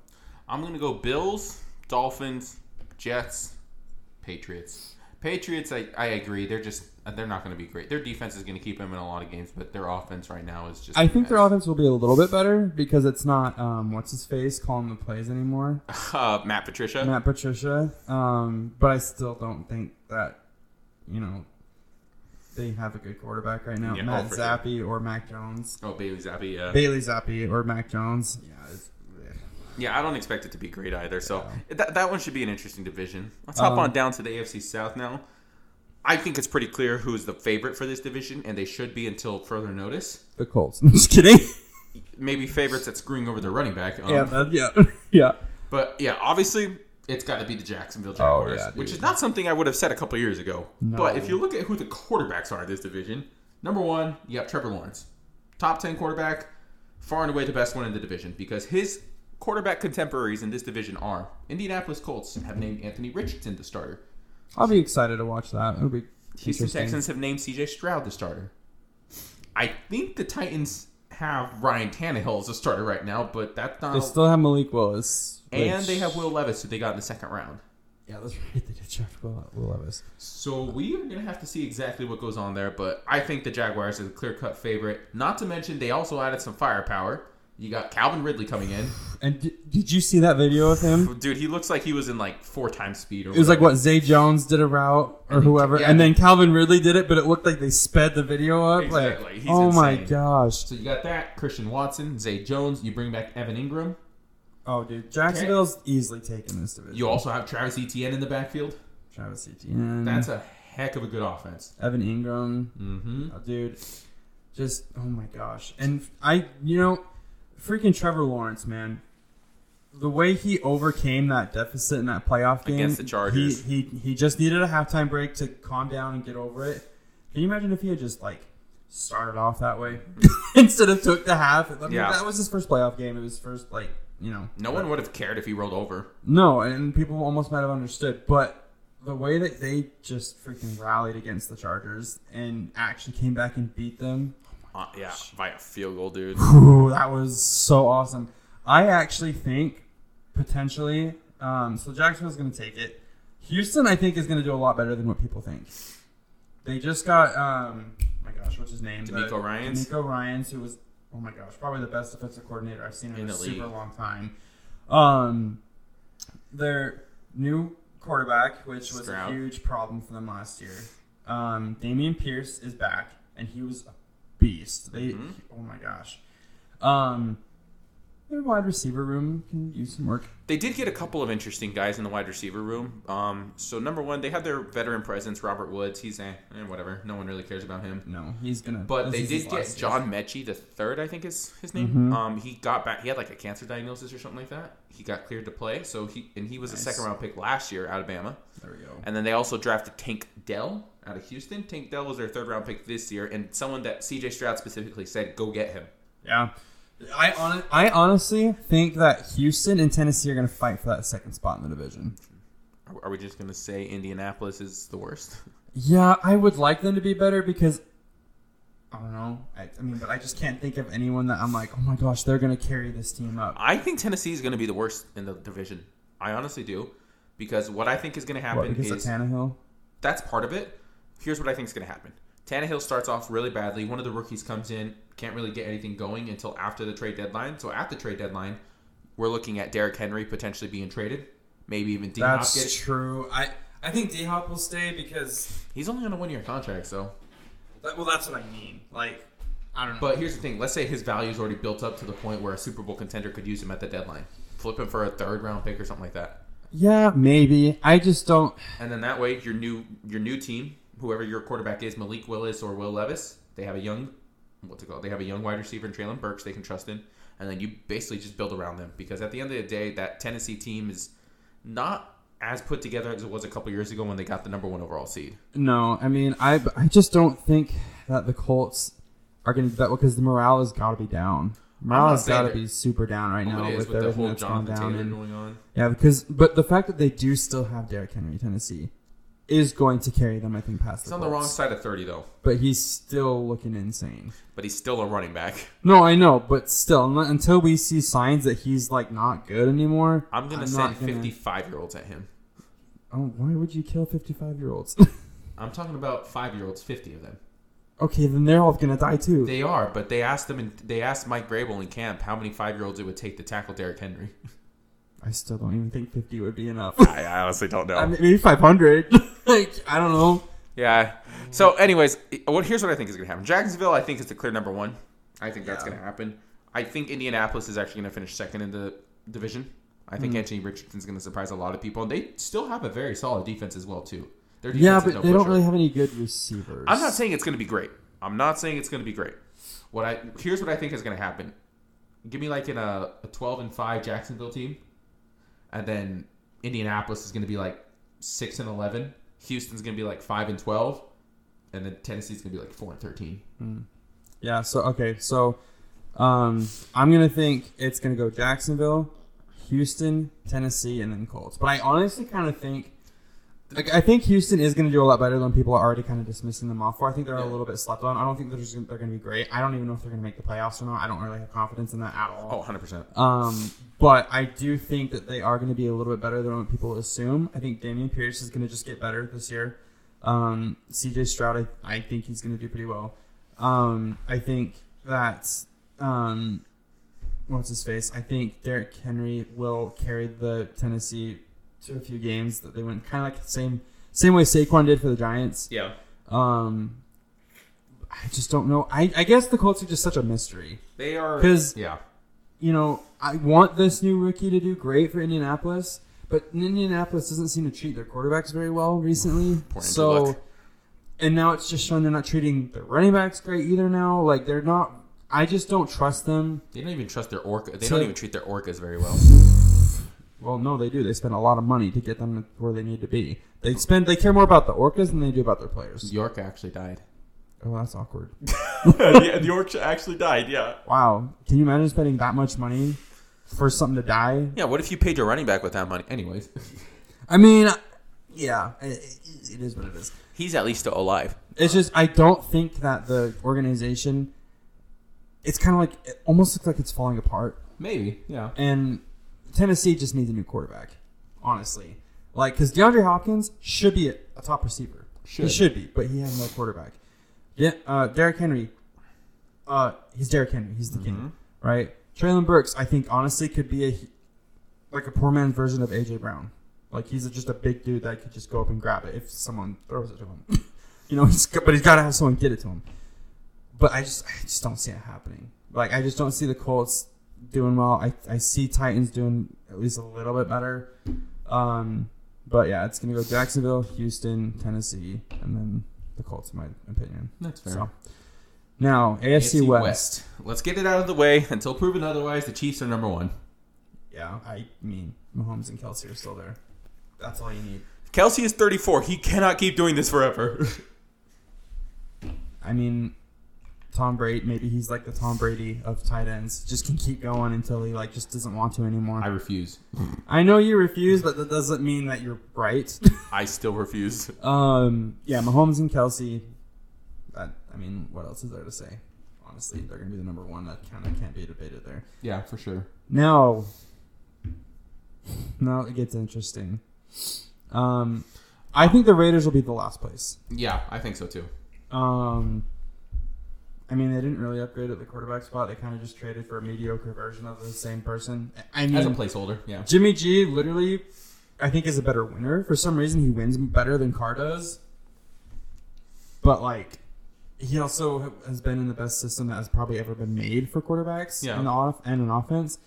I'm gonna go Bills, Dolphins, Jets, Patriots. Patriots, I, I agree. They're just they're not gonna be great. Their defense is gonna keep them in a lot of games, but their offense right now is just. I think their offense will be a little bit better because it's not um, what's his face calling the plays anymore, uh, Matt Patricia. Matt Patricia. Um, but I still don't think that you know they have a good quarterback right now. Yeah, Matt oh, for sure. Zappe or Mac Jones. Oh, Bailey Zappe. Yeah. Bailey Zappe or Mac Jones. Yeah, it's, Yeah, I don't expect it to be great either. So that, that one should be an interesting division. Let's hop Um, on down to the AFC South now. I think it's pretty clear who's the favorite for this division, and they should be until further notice. the Colts. I'm just kidding. Maybe favorites at screwing over their running back. Um, yeah, yeah, yeah. But yeah, obviously it's got to be the Jacksonville Oh, Jaguars, yeah, which is not something I would have said a couple years ago. No. But if you look at who the quarterbacks are in this division, number one, you have Trevor Lawrence, top ten quarterback, far and away the best one in the division because his quarterback contemporaries in this division are Indianapolis Colts have named Anthony Richardson the starter. I'll be excited to watch that. It'll be Houston interesting. Texans have named C.J. Stroud the starter. I think the Titans have Ryan Tannehill as a starter right now, but that's not. They still have Malik Willis, and they have Will Levis, who they got in the second round. Yeah, that's right. They did draft Will, Will Levis. So we are going to have to see exactly what goes on there, but I think the Jaguars are the clear-cut favorite. Not to mention they also added some firepower. You got Calvin Ridley coming in. And did, did you see that video of him? Dude, he looks like he was in like four times speed. Or It was like what Zay Jones did a route or And whoever, yeah. and then Calvin Ridley did it, but it looked like they sped the video up. Exactly. Like, He's oh my gosh! So you got that Christian Watson, Zay Jones. You bring back Evan Engram. Oh, dude, Jacksonville's easily taking this division. You also have Travis Etienne in the backfield. Travis Etienne, That's a heck of a good offense. Evan Engram, Mm-hmm. oh, dude. Just oh my gosh. And I you know, freaking Trevor Lawrence, man. The way he overcame that deficit in that playoff game Against the Chargers. He he, he just needed a halftime break to calm down and get over it. Can you imagine if he had just like started off that way instead of took the half? I mean, Yeah. that was his first playoff game. It was first like you know No one would have cared if he rolled over. no, and people almost might have understood, but the way that they just freaking rallied against the Chargers and actually came back and beat them, Uh, yeah, by a field goal, dude. whew, that was so awesome. I actually think potentially, um, so Jacksonville's going to take it. Houston, I think, is going to do a lot better than what people think. They just got, um, oh my gosh, what's his name? DeMeco Ryans? DeMeco Ryans, who was, oh my gosh, probably the best defensive coordinator I've seen in, In a super league. long time. Um, their new quarterback, which was Stroud. a huge problem for them last year. Um, Dameon Pierce is back, and he was a beast. They, Mhm. oh my gosh. Um, their wide receiver room can use some work. They did get a couple of interesting guys in the wide receiver room. Um, so number one, they had their veteran presence, Robert Woods. He's eh, eh, whatever. No one really cares about him. No, he's gonna. But they did get John Metchie the third, I think is his name. Mhm. Um, he got back. He had like a cancer diagnosis or something like that. He got cleared to play. So he and he was Nice. a second round pick last year out of Bama. There we go. And then they also drafted Tank Dell out of Houston. Tank Dell was their third round pick this year, and someone that CJ Stroud specifically said, "Go get him." Yeah. I hon- I honestly think that Houston and Tennessee are going to fight for that second spot in the division. Are- we just gonna say Indianapolis is the worst? Yeah, I would like them to be better because I don't know. I, I mean, but I just can't think of anyone that I'm like, oh my gosh, they're going to carry this team up. I think Tennessee is gonna be the worst in the division. I honestly do, because what I think is gonna What, happen because is of Tannehill? that's part of it. Here's what I think is going to happen. Tannehill starts off really badly. One of the rookies comes in, can't really get anything going until after the trade deadline. So at the trade deadline, we're looking at Derrick Henry potentially being traded, maybe even D Hop That's true. I I think D Hop will stay because He's only on a one year contract, so. well, that's what I mean. Like, I don't know. But here's the thing: let's say his value is already built up to the point where a Super Bowl contender could use him at the deadline, flip him for a third round pick or something like that, yeah, maybe. I just don't. and then that way your new your new team, whoever your quarterback is, Malik Willis or Will Levis, they have a young what's it called? They have a young wide receiver in Treylon Burks they can trust in, and then you basically just build around them because at the end of the day, that Tennessee team is not as put together as it was a couple years ago when they got the number one overall seed. No, I mean, I I just don't think that the Colts are going to do that because the morale has got to be down. Morale has got to be super down right now with, with the everything whole that's gone down. And, going on. yeah, because but the fact that they do still have Derrick Henry, Tennessee, is going to carry them. I think past He's the on the wrong Colts. side of thirty though, but he's still looking insane. but he's still a running back. No, I know, but still, un- until we see signs that he's like not good anymore, I'm gonna send not gonna- 55 year olds at him. Oh, why would you kill fifty-five-year-olds? I'm talking about five year olds, 50 of them. okay, then they're all gonna die too. They are, but they asked them, and they asked Mike Vrabel in camp how many five year olds it would take to tackle Derrick Henry. I still don't even think fifty would be enough. I, I honestly don't know. I mean, maybe five hundred. like I don't know. yeah. So, anyways, what here's what I think is gonna happen. Jacksonville, I think, is the clear number one. I think that's Yeah. gonna happen. I think Indianapolis is actually gonna finish second in the division. I think Hmm. Anthony Richardson's gonna surprise a lot of people, and they still have a very solid defense as well too. Their Yeah, defense is but no they don't really have any good receivers. I'm not saying it's going to be great. I'm not saying it's going to be great. What I here's what I think is going to happen. Give me like in a, a 12 and 5 Jacksonville team, and then Indianapolis is going to be like 6 and 11. Houston's going to be like 5 and 12, and then Tennessee's going to be like 4 and 13. Yeah. So okay. So, um, I'm gonna think it's gonna go Jacksonville, Houston, Tennessee, and then Colts. But I honestly kind of think. Like, I think Houston is going to do a lot better than people are already kind of dismissing them off for. I think they're a little bit slept on. I don't think they're just they're going to be great. I don't even know if they're going to make the playoffs or not. I don't really have confidence in that at all. Oh, 100 percent. Um, but I do think that they are going to be a little bit better than what people assume. I think Dameon Pierce is going to just get better this year. Um, CJ Stroud, I, I think he's going to do pretty well. Um, I think that um, what's his face? I think Derrick Henry will carry the Tennessee to a few games that they went kind of like the same same way Saquon did for the Giants. Yeah. Um, I just don't know. I, I guess the Colts are just such a mystery They are because yeah. you know, I want this new rookie to do great for Indianapolis, but Indianapolis doesn't seem to treat their quarterbacks very well recently. So and now it's just showing they're not treating their running backs great either. Now, like they're not. I just don't trust them. They don't even trust their orca. They So- don't even treat their orcas very well. Well, no, they do. They spend a lot of money to get them where they need to be. They spend. They care more about the orcas than they do about their players. York actually died. Oh, that's awkward. yeah, the York actually died. Yeah. Wow, can you imagine spending that much money for something to die? Yeah. What if you paid your running back with that money? Anyways, I mean, yeah, it, it is what it is. he's at least still alive. It's just I don't think that the organization. It's kind of like it almost looks like it's falling apart, Maybe. Yeah. and Tennessee just needs a new quarterback. Honestly, like because DeAndre Hopkins should be a, a top receiver. He Should. should be, but he has no quarterback. Yeah, uh, Derrick Henry. Uh, he's Derrick Henry. He's the king, right? Treylon Burks, I think, honestly, could be a like a poor man's version of AJ Brown. Like he's just a big dude that could just go up and grab it if someone throws it to him. you know, he's but he's got to have someone get it to him. But I just, I just don't see it happening. Like I just don't see the Colts doing well. I, I see Titans doing at least a little bit better. Um, but yeah, it's gonna go Jacksonville, Houston, Tennessee, and then the Colts, in my opinion. That's fair. So now AFC, AFC West. Let's get it out of the way. Until proven otherwise, the Chiefs are number one. Yeah, I mean Mahomes and Kelce are still there. That's all you need. Kelce is 34. He cannot keep doing this forever. I mean, Tom Brady. Maybe he's like the Tom Brady of tight ends. Just can keep going until he like just doesn't want to anymore. I refuse. I know you refuse, but that doesn't mean that you're right. I still refuse. um, yeah, Mahomes and Kelce. That I mean, what else is there to say? Honestly, they're gonna be the number one. That kind of can't be debated there. Yeah, for sure. Now, now it gets interesting. Um, I think the Raiders will be the last place. Yeah, I think so too. Um, I mean, they didn't really upgrade at the quarterback spot. They kind of just traded for a mediocre version of the same person. I As a placeholder, yeah. Jimmy G literally, I think, is a better winner. For some reason, he wins better than Carr does. But like, he also has been in the best system that has probably ever been made for quarterbacks Yeah. in the off and an offense.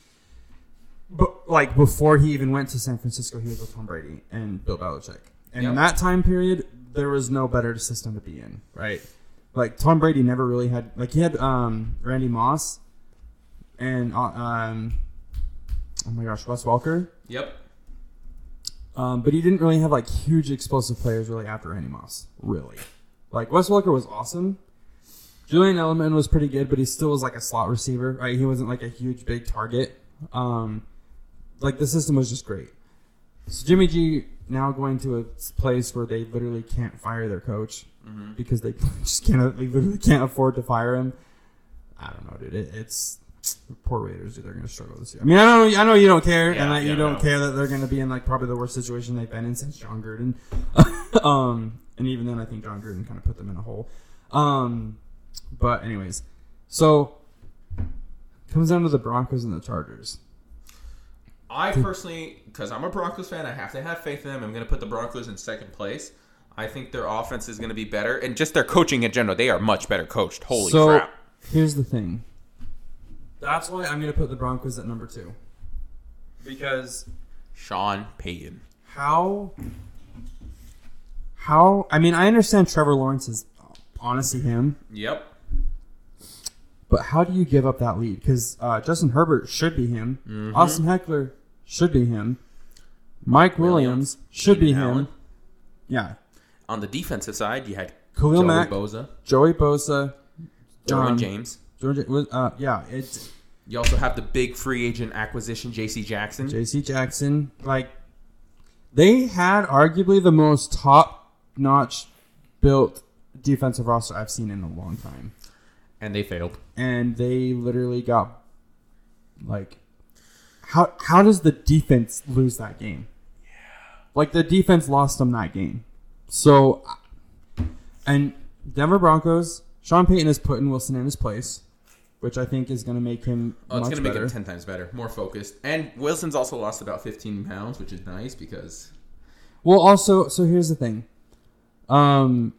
But like before he even went to San Francisco, he was with Tom Brady and Bill Belichick. And in that time period, there was no better system to be in, right? Like Tom Brady never really had like he had um, Randy Moss and uh, um, oh my gosh, Wes Welker. Yep. Um, but he didn't really have like huge explosive players really after Randy Moss. Really, like Wes Welker was awesome. Julian Edelman was pretty good, but he still was like a slot receiver, right? He wasn't like a huge big target. Um, like the system was just great. So Jimmy G now going to a place where they literally can't fire their coach Mm-hmm. because they just can't. They literally can't afford to fire him. I don't know, dude. It, it's poor Raiders. Dude, they're going to struggle this year. I mean, I know, I know you don't care, Yeah, and that you don't no. care that they're going to be in like probably the worst situation they've been in since Jon Gruden. um, and even then, I think Jon Gruden kind of put them in a hole. Um, but anyways, so comes down to the Broncos and the Chargers. I personally, because I'm a Broncos fan, I have to have faith in them. I'm going to put the Broncos in second place. I think their offense is going to be better, and just their coaching in general, they are much better coached. Holy so crap! here's the thing. That's why I'm going to put the Broncos at number two. Because Sean Payton. how how I mean I understand Trevor Lawrence is honestly him, Yep. but how do you give up that lead? Because uh, Justin Herbert should be him, Mm-hmm. Austin Ekeler should be him, Mike Williams, should be him. Allen. Yeah, On the defensive side, you had Khalil Joey Mack, Bosa, Joey Bosa, um, James. Georgia. Uh, yeah, it's You also have the big free agent acquisition, J.C. Jackson. J.C. Jackson. Like they had arguably the most top-notch built defensive roster I've seen in a long time. and they failed. and they literally got like how how does the defense lose that game? Yeah, Like the defense lost them that game. So and Denver Broncos, Sean Payton has put in Wilson in his place, which I think is going to make him Oh, it's going to make him 10 times better, more focused. And Wilson's also lost about 15 pounds, which is nice because Well, also, so here's the thing. Um,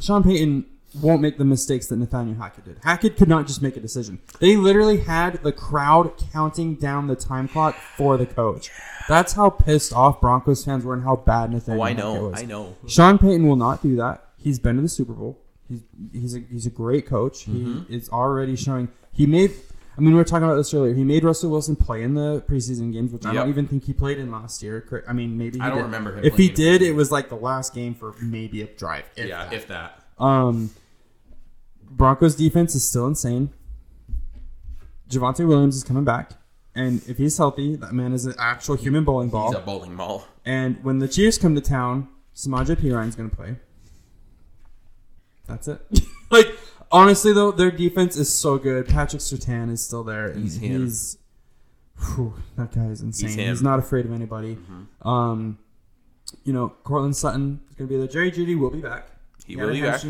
Sean Payton won't make the mistakes that Nathaniel Hackett did. Hackett could not just make a decision. They literally had the crowd counting down the time clock for the coach. That's how pissed off Broncos fans were and how bad Nathaniel Oh, I Hackett know. was. I know. Sean Payton will not do that. he's been to the Super Bowl. He's he's a he's a great coach. Mhm. He is already showing. He made. I mean, we were talking about this earlier. He made Russell Wilson play in the preseason games, which I don't even think he played in last year. I mean, maybe he I don't did. remember him If he did, it was like the last game for maybe a drive. if yeah, that. if that. Um, Broncos defense is still insane. Javonte Williams is coming back, and if he's healthy, that man is an actual human bowling ball. He's a bowling ball. And when the Chiefs come to town, Samaje Perine is going to play. That's it. like honestly, though, their defense is so good. Patrick Surtain is still there. and He's him. He's whew, that guy is insane. He's He's, not afraid of anybody. Um, you know, Courtland Sutton is going to be there. Jerry Jeudy will be back. He will be back.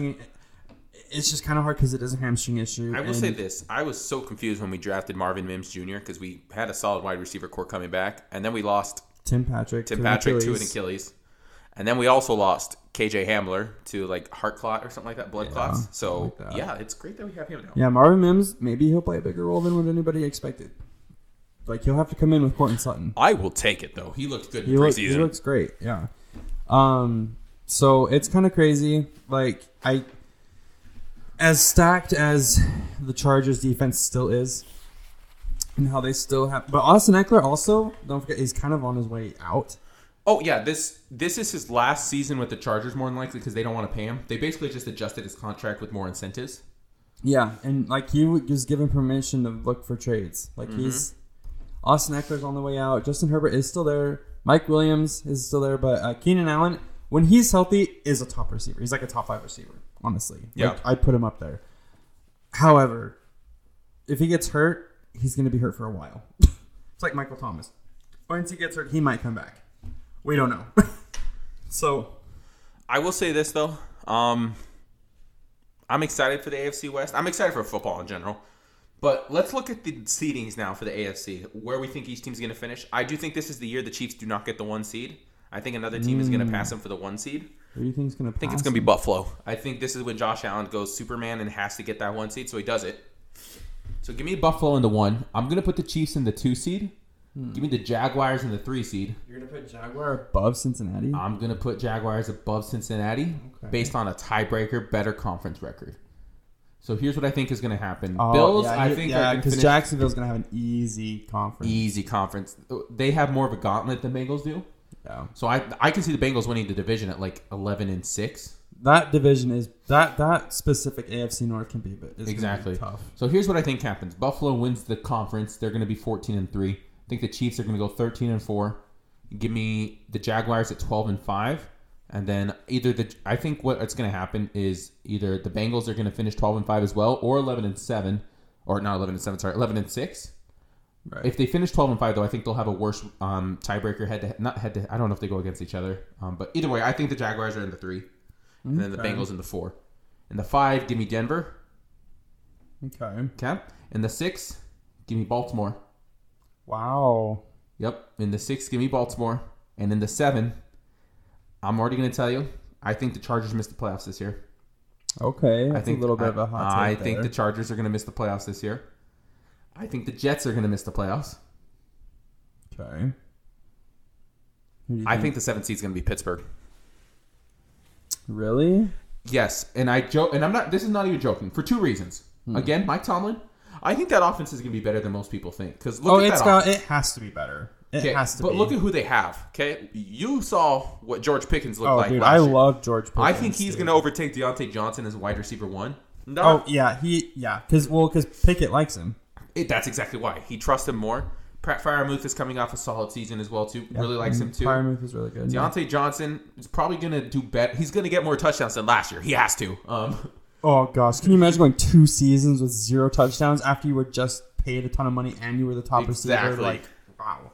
It's just kind of hard because it is a hamstring issue. I will say this: I was so confused when we drafted Marvin Mims Jr. because we had a solid wide receiver core coming back, and then we lost Tim Patrick. Tim to Patrick to an Achilles. And then we also lost KJ Hamler to like heart clot or something like that, blood clots. So like that. yeah, it's great that we have him now. Yeah, Marvin Mims. Maybe he'll play a bigger role than what anybody expected. Like he'll have to come in with Courtland Sutton. I will take it though. He looked good He, look, preseason. he looks great. Yeah. Um. So it's kind of crazy. Like I, as stacked as the Chargers defense still is, and how they still have, but Austin Ekeler also don't forget he's kind of on his way out. oh yeah, this this is his last season with the Chargers more than likely because they don't want to pay him. They basically just adjusted his contract with more incentives. Yeah, and like he was given permission to look for trades. Like Mm-hmm. he's Austin Ekeler's on the way out. Justin Herbert is still there. Mike Williams is still there, but uh, Keenan Allen, when he's healthy, is a top receiver. He's like a top five receiver, honestly. Yeah. like, I'd put him up there. However, if he gets hurt, he's going to be hurt for a while. it's like Michael Thomas. Once he gets hurt, he might come back. We don't know. so I will say this though. Um, I'm excited for the AFC West. I'm excited for football in general. But let's look at the seedings now for the AFC, where we think each team's going to finish. I do think this is the year the Chiefs do not get the one seed. I think another team is going to pass them for the one seed. who do you think is going to? I think it's going to be Buffalo. I think this is when Josh Allen goes Superman and has to get that one seed, so he does it. So give me Buffalo in the one. I'm going to put the Chiefs in the two seed. Hmm. Give me the Jaguars in the three seed. You're going to put Jaguar above Cincinnati. I'm going to put Jaguars above Cincinnati Okay. based on a tiebreaker, better conference record. So here's what I think is going to happen. Oh, Bills, yeah, I you- think, yeah, going to because finish Jacksonville's gonna have an easy conference. easy conference. They have more of a gauntlet than Bengals do. Yeah. So I I can see the Bengals winning the division at like 11 and six. That division is that that specific AFC North can be, but is Exactly. be tough. So here's what I think happens. Buffalo wins the conference. They're going to be 14 and 3. I think the Chiefs are going to go 13 and 4. Give me the Jaguars at 12 and 5. And then either the I think what's going to happen is either the Bengals are going to finish 12 and 5 as well or 11 and 7 or not 11 and 7, sorry, 11 and 6. Right. If they finish 12 and 5 though, I think they'll have a worse um, tiebreaker head to not head to I don't know if they go against each other. Um, but either way, I think the Jaguars are in the 3 and then the Okay. Bengals in the 4. and the 5, give me Denver. okay. Okay. In the 6, give me Baltimore. Wow. Yep. In the six, give me Baltimore. And in the seven, I'm already going to tell you, I think the Chargers missed the playoffs this year. Okay. That's I think a little bit of a hot take I think there. the Chargers are going to miss the playoffs this year. I think the Jets are going to miss the playoffs. okay. You I think the seventh seed is going to be Pittsburgh. really. Yes, and I joke, and I'm not. This is not even joking for two reasons. Hmm. Again, Mike Tomlin. I think that offense is going to be better than most people think. Because look Oh, at it's that got. offense. It has to be better. It Okay, has to but be. look at who they have. Okay, you saw what George Pickens looked oh, like. dude, I year. love George. Pickens, I think he's going to overtake Diontae Johnson as wide receiver one. No, Oh yeah, he yeah, because well, because Pickett likes him. It, that's exactly why he trusts him more. Pat Freiermuth is coming off a solid season as well too. really likes him too. Freiermuth is really good. Diontae Johnson is probably going to do better. He's going to get more touchdowns than last year. He has to. Um, Oh gosh, can you imagine going two seasons with zero touchdowns after you were just paid a ton of money and you were the top receiver? Exactly. Like, wow.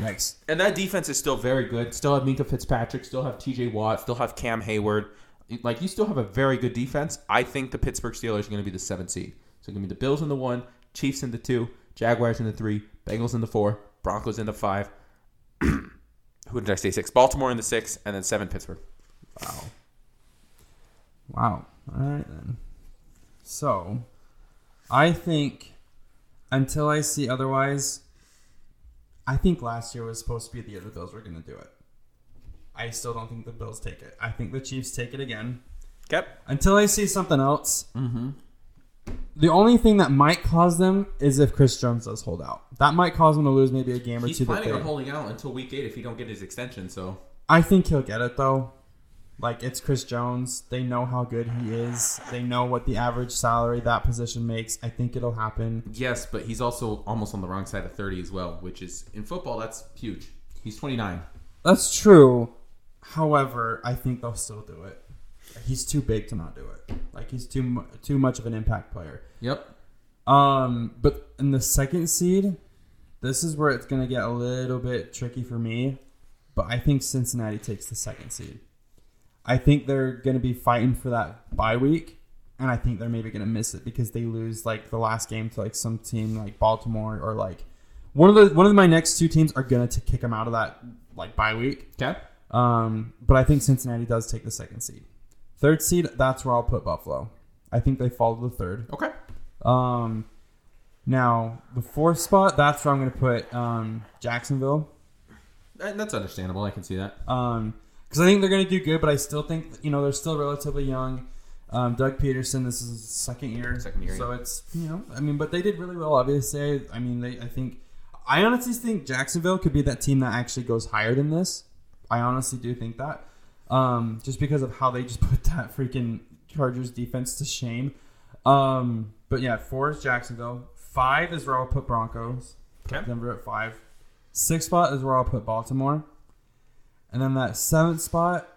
Yikes. and that defense is still very good. Still have Minkah Fitzpatrick. Still have T.J. Watt. Still have Cam Hayward. Like you still have a very good defense. I think the Pittsburgh Steelers are going to be the seventh seed. So give me the Bills in the one, Chiefs in the two, Jaguars in the three, Bengals in the four, Broncos in the five. Who did I say six? Baltimore in the six, and then seven Pittsburgh. Wow. Wow. All right then. So, I think until I see otherwise, I think last year was supposed to be the year the Bills were going to do it. I still don't think the Bills take it. I think the Chiefs take it again. Okay. Until I see something else, Mm-hmm. The only thing that might cause them is if Chris Jones does hold out. That might cause them to lose maybe a game or He's two. that planning on holding out until week eight if he don't get his extension. So I think he'll get it though. Like it's Chris Jones. They know how good he is. They know what the average salary that position makes. I think it'll happen. yes, but he's also almost on the wrong side of thirty as well, which is in football that's huge. He's twenty nine. That's true. However, I think they'll still do it. He's too big to not do it. Like he's too mu- too much of an impact player. Yep. Um, but in the second seed, this is where it's gonna get a little bit tricky for me. But I think Cincinnati takes the second seed. I think they're gonna be fighting for that bye week, and I think they're maybe gonna miss it because they lose like the last game to like some team like Baltimore or like one of the one of my next two teams are gonna to kick them out of that like bye week. Okay. Um, but I think Cincinnati does take the second seed. Third seed, that's where I'll put Buffalo. I think they fall to the third. Okay. Um, now the fourth spot, that's where I'm going to put um, Jacksonville. And that's understandable. I can see that. Um, because I think they're going to do good, but I still think you know they're still relatively young. Um, Doug Pederson, this is his second year, Second year, so it's you know, I mean, but they did really well. Obviously, I mean, they, I think, I honestly think Jacksonville could be that team that actually goes higher than this. I honestly do think that, um, just because of how they just put that freaking Chargers defense to shame. Um, but yeah, four is Jacksonville. Five is where I'll put Broncos. Okay. Denver at five. Six spot is where I'll put Baltimore. And then that seventh spot,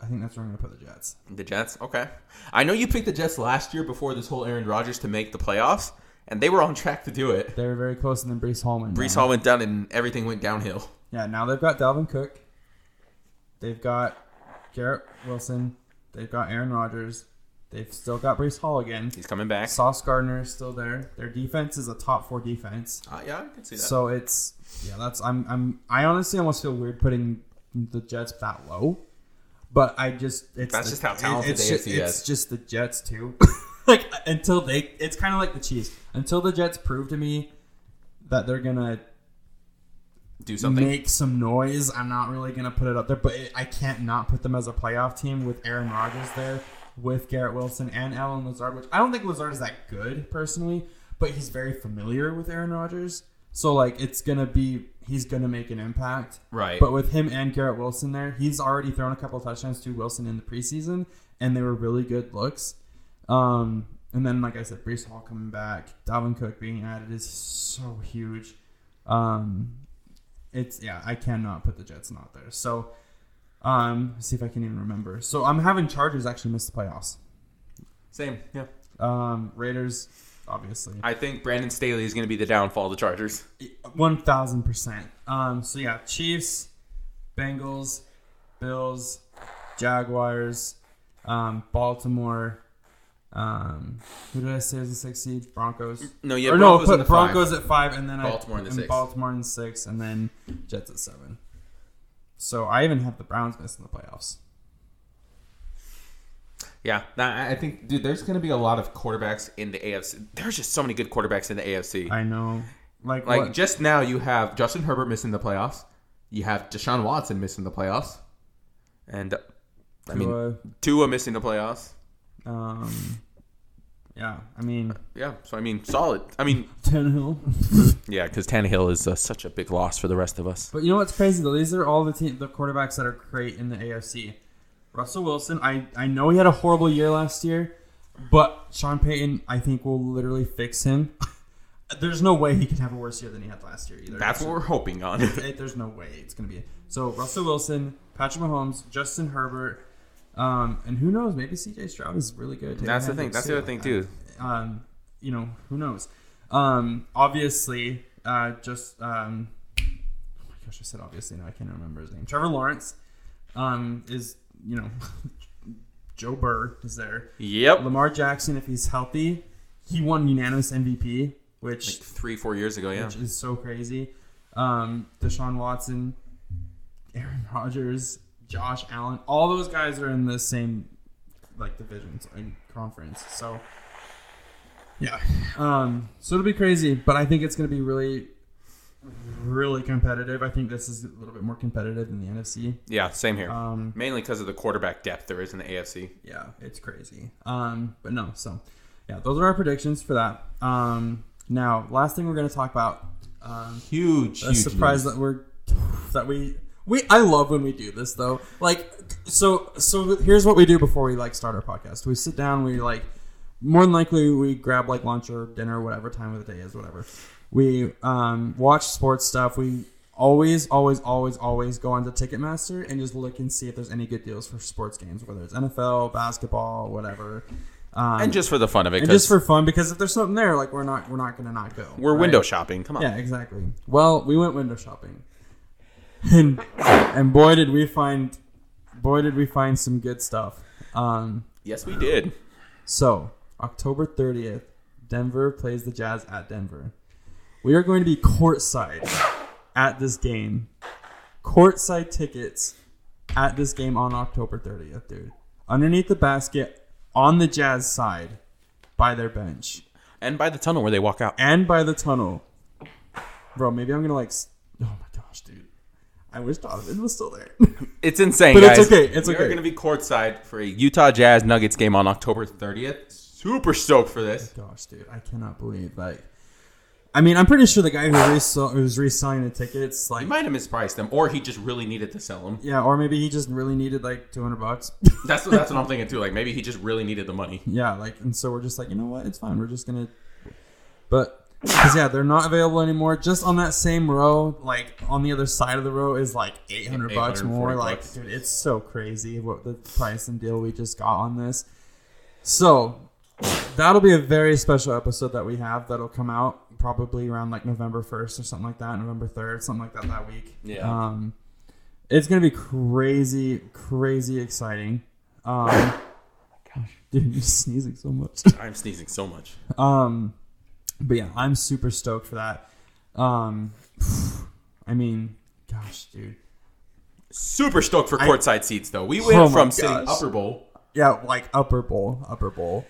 I think that's where I'm going to put the Jets. The Jets. Okay. I know you picked the Jets last year before this whole Aaron Rodgers to make the playoffs, and they were on track to do it. They were very close, and then Breece Hall went Breece down. Hall went down, and everything went downhill. Yeah, now they've got Dalvin Cook. They've got Garrett Wilson. They've got Aaron Rodgers. They've still got Breece Hall again. He's coming back. Sauce Gardner is still there. Their defense is a top four defense. Uh, yeah, I can see that. So it's yeah, that's I'm I'm I honestly almost feel weird putting the Jets that low, but I just it's That's the- just how talented it's the AFC It's is. just the Jets too. like until they, it's kind of like the Chiefs. Until the Jets prove to me that they're gonna do something. make some noise, I'm not really gonna put it up there. But it, I can't not put them as a playoff team with Aaron Rodgers there, with Garrett Wilson and Allen Lazard. Which I don't think Lazard is that good personally, but he's very familiar with Aaron Rodgers. So like it's gonna be he's gonna make an impact. right. But with him and Garrett Wilson there, he's already thrown a couple of touchdowns to Wilson in the preseason, and they were really good looks. Um, and then, like I said, Breece Hall coming back, Dalvin Cook being added is so huge. Um, it's yeah, I cannot put the Jets not there. So, um, see if I can even remember. So I'm having Chargers actually miss the playoffs. Same. Yeah. Um, Raiders, obviously. I think Brandon Staley is going to be the downfall of the Chargers. One thousand percent. Um. So yeah, Chiefs, Bengals, Bills, Jaguars, um, Baltimore. Um, who did I say was the sixth seed? Broncos. No, yeah, or Broncos no, put the Broncos five. at five, and then Baltimore I, in the six. Baltimore in six, and then Jets at seven. So I even have the Browns missing the playoffs. Yeah, I think, dude, there's going to be a lot of quarterbacks in the AFC. There's just so many good quarterbacks in the AFC. I know. Like, like what? just now, you have Justin Herbert missing the playoffs. You have Deshaun Watson missing the playoffs, and I mean Tua, Tua missing the playoffs. um, yeah. I mean, Yeah, so I mean, solid. I mean, Tannehill. yeah, because Tannehill is uh, such a big loss for the rest of us. But you know what's crazy though? These are all the team, the quarterbacks that are great in the AFC. Russell Wilson, I I know he had a horrible year last year, but Sean Payton, I think will literally fix him. There's no way he can have a worse year than he had last year either. That's what we're hoping on. It- there's no way it's gonna be. So Russell Wilson, Patrick Mahomes, Justin Herbert, um, and who knows? Maybe C.J. Stroud is really good. at That's the thing. That's the other thing too. um, you know, who knows? Um, obviously, uh, just um, oh my gosh, I said obviously. Now I can't remember his name. Trevor Lawrence um, is you know Joe Burr is there. Yep. Lamar Jackson, if he's healthy, he won unanimous MVP, which Like three, four years ago, yeah. which is so crazy. Um, Deshaun Watson, Aaron Rodgers, Josh Allen, all those guys are in the same like divisions and conference. So yeah, um, so it'll be crazy, but I think it's gonna be really, really competitive. I think this is a little bit more competitive than the NFC. Yeah, same here. Um, Mainly because of the quarterback depth there is in the AFC. yeah, it's crazy. Um, but no, so yeah, those are our predictions for that. Um, now, last thing we're going to talk about. Um, Huge, a surprise that we're that we we I love when we do this though. Like so so here's what we do before we like start our podcast. We sit down, we like more than likely we grab like lunch or dinner, whatever time of the day is, whatever. We um watch sports stuff. We always, always, always, always go onto Ticketmaster and just look and see if there's any good deals for sports games, whether it's NFL, basketball, whatever. Um, and just for the fun of it, and just for fun, because if there's something there, like we're not we're not gonna not go. we're right? window shopping. Come on. Yeah, exactly. Well, we went window shopping, and and boy did we find, boy did we find some good stuff. Um, Yes, we did. so October thirtieth, Denver plays the Jazz at Denver. We are going to be courtside at this game. Courtside tickets at this game on October thirtieth, dude. Underneath the basket on the Jazz side, by their bench And by the tunnel where they walk out. and by the tunnel. Bro, maybe I'm gonna like. Oh my gosh, dude! I wish Donovan was still there. It's insane, But guys. it's okay, it's we okay. are going to be courtside for a Utah Jazz Nuggets game on October 30th. Super stoked for this. Oh gosh, dude, I cannot believe like. I mean, I'm pretty sure the guy who resell, who's reselling the tickets, like, He might have mispriced them, or he just really needed to sell them. yeah, or maybe he just really needed like 200 bucks. That's that's what I'm thinking too. Like maybe he just really needed the money. yeah, like, and so we're just like, you know what? It's fine. We're just gonna. But because yeah, they're not available anymore. Just on that same row, like on the other side of the row, is like 800 bucks 840 more. Like, bucks. dude, it's so crazy what the price and deal we just got on this. So that'll be a very special episode that we have that'll come out probably around like November 1st or something like that, November 3rd, something like that that week. Yeah. Um, it's gonna be crazy, crazy exciting. Um, gosh, dude, you're sneezing so much. I'm sneezing so much. Um, but yeah, I'm super stoked for that. Um, I mean, gosh, dude. Super stoked for I- courtside seats though. We Oh went my from sitting upper bowl. Yeah, like upper bowl, upper bowl.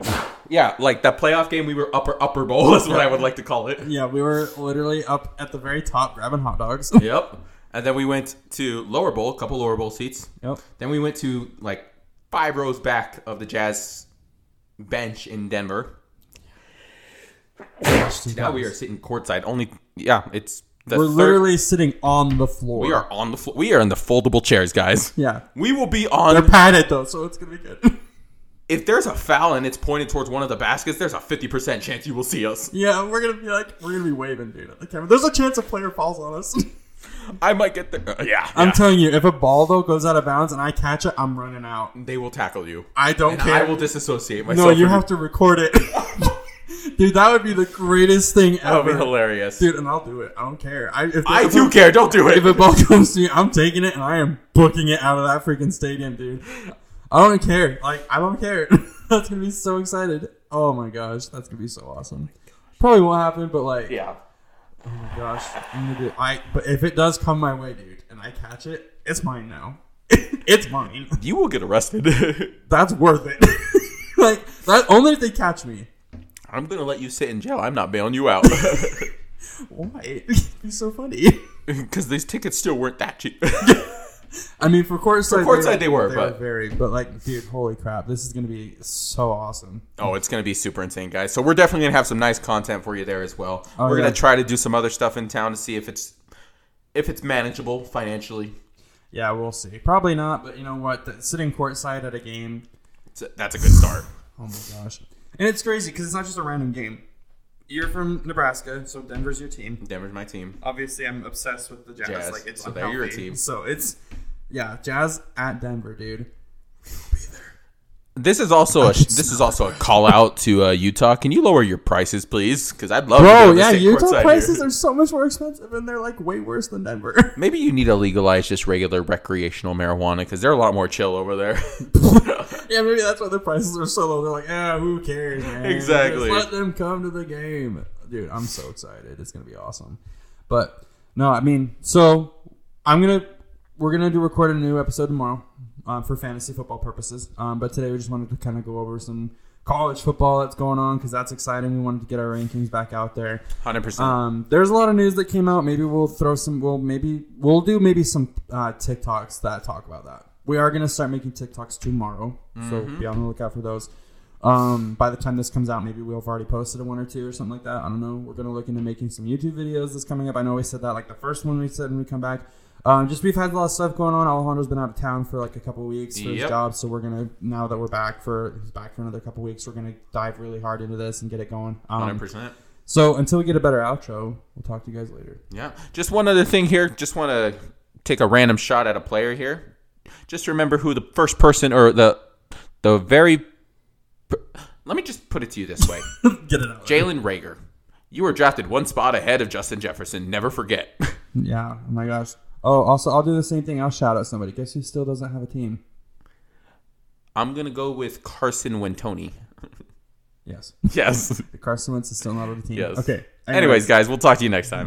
Yeah, like that playoff game, we were upper upper bowl. Is what I would like to call it. Yeah, we were literally up at the very top grabbing hot dogs. Yep. And then we went to lower bowl, a couple lower bowl seats. yep. Then we went to like five rows back of the Jazz bench in Denver. Now we are sitting courtside. Only yeah, it's the We're third- literally sitting on the floor. we are on the floor. We are in the foldable chairs, guys. Yeah. We will be on. They're padded though, so it's gonna be good. If there's a foul and it's pointed towards one of the baskets, there's a fifty percent chance you will see us. yeah, we're gonna be like, we're gonna be waving, dude, at the camera. There's a chance a player falls on us. I might get there. Uh, yeah, I'm yeah. telling you, if a ball though goes out of bounds and I catch it, I'm running out. they will tackle you. I don't And care. I will disassociate myself. no, you from have to record it, dude. That would be the greatest thing ever. That would be hilarious. dude. And I'll do it. I don't care. I, if I do care. Don't do it. If a ball comes to me, I'm taking it and I am booking it out of that freaking stadium, dude. I don't care. Like I don't care. that's gonna be so excited. Oh my gosh, that's gonna be so awesome. Probably won't happen, but like, yeah. oh my gosh, do. I but if it does come my way, dude, and I catch it, it's mine now. it's mine. You will get arrested. That's worth it. like that only if they catch me. I'm gonna let you sit in jail. I'm not bailing you out Why? It'd so funny. because these tickets still weren't that cheap. I mean, for courtside, For courtside they were, but- very. But like, dude, holy crap, this is gonna be so awesome. oh, it's gonna be super insane, guys. So we're definitely gonna have some nice content for you there as well. Oh, we're yeah. gonna try to do some other stuff in town to see if it's if it's manageable financially. Yeah, we'll see. Probably not, but you know what? The, sitting courtside at a game, It's a- that's a good start. oh my gosh. And it's crazy because it's not just a random game. You're from Nebraska, so Denver's your team. Denver's my team. Obviously, I'm obsessed with the Jazz. Jazz. Like, it's So they're your team. So it's, yeah, Jazz at Denver, dude. This is also a this is also a call out to uh, Utah. Can you lower your prices, please? Because I'd love Bro, to be to yeah, sit Utah courtside prices here. are so much more expensive, and they're like way worse than Denver. Maybe you need to legalize just regular recreational marijuana because they're a lot more chill over there. yeah, maybe that's why the prices are so low. They're like, yeah, who cares, man? Exactly. Just let them come to the game, dude. I'm so excited. It's gonna be awesome. But no, I mean, so I'm gonna we're gonna do record a new episode tomorrow uh, for fantasy football purposes. Um, but today we just wanted to kind of go over some college football that's going on because that's exciting. We wanted to get our rankings back out there. Hundred percent. Um, there's a lot of news that came out. Maybe we'll throw some. We'll maybe we'll do maybe some uh, TikToks that talk about that. We are gonna start making TikToks tomorrow, so be on the lookout for those. Um, by the time this comes out, maybe we'll have already posted a one or two or something like that. I don't know. We're gonna look into making some YouTube videos that's coming up. I know we said that like the first one we said when we come back. Um, just we've had a lot of stuff going on. Alejandro's been out of town for like a couple weeks for his job, so we're gonna now that we're back for he's back for another couple weeks. We're gonna dive really hard into this and get it going. Hundred Um, percent. so until we get a better outro, we'll talk to you guys later. Yeah. Just one other thing here. Just want to take a random shot at a player here. Just remember who the first person or the the very. Let me just put it to you this way: Get it out. Jalen Reagor. You were drafted one spot ahead of Justin Jefferson. Never forget. Yeah. Oh my gosh. Oh, also, I'll do the same thing. I'll shout out somebody. Guess who still doesn't have a team? I'm gonna go with Carson Wentoni. Yes. Yes. Carson Wentz is still not on the team. Yes. Okay. Anyways, guys, we'll talk to you next time.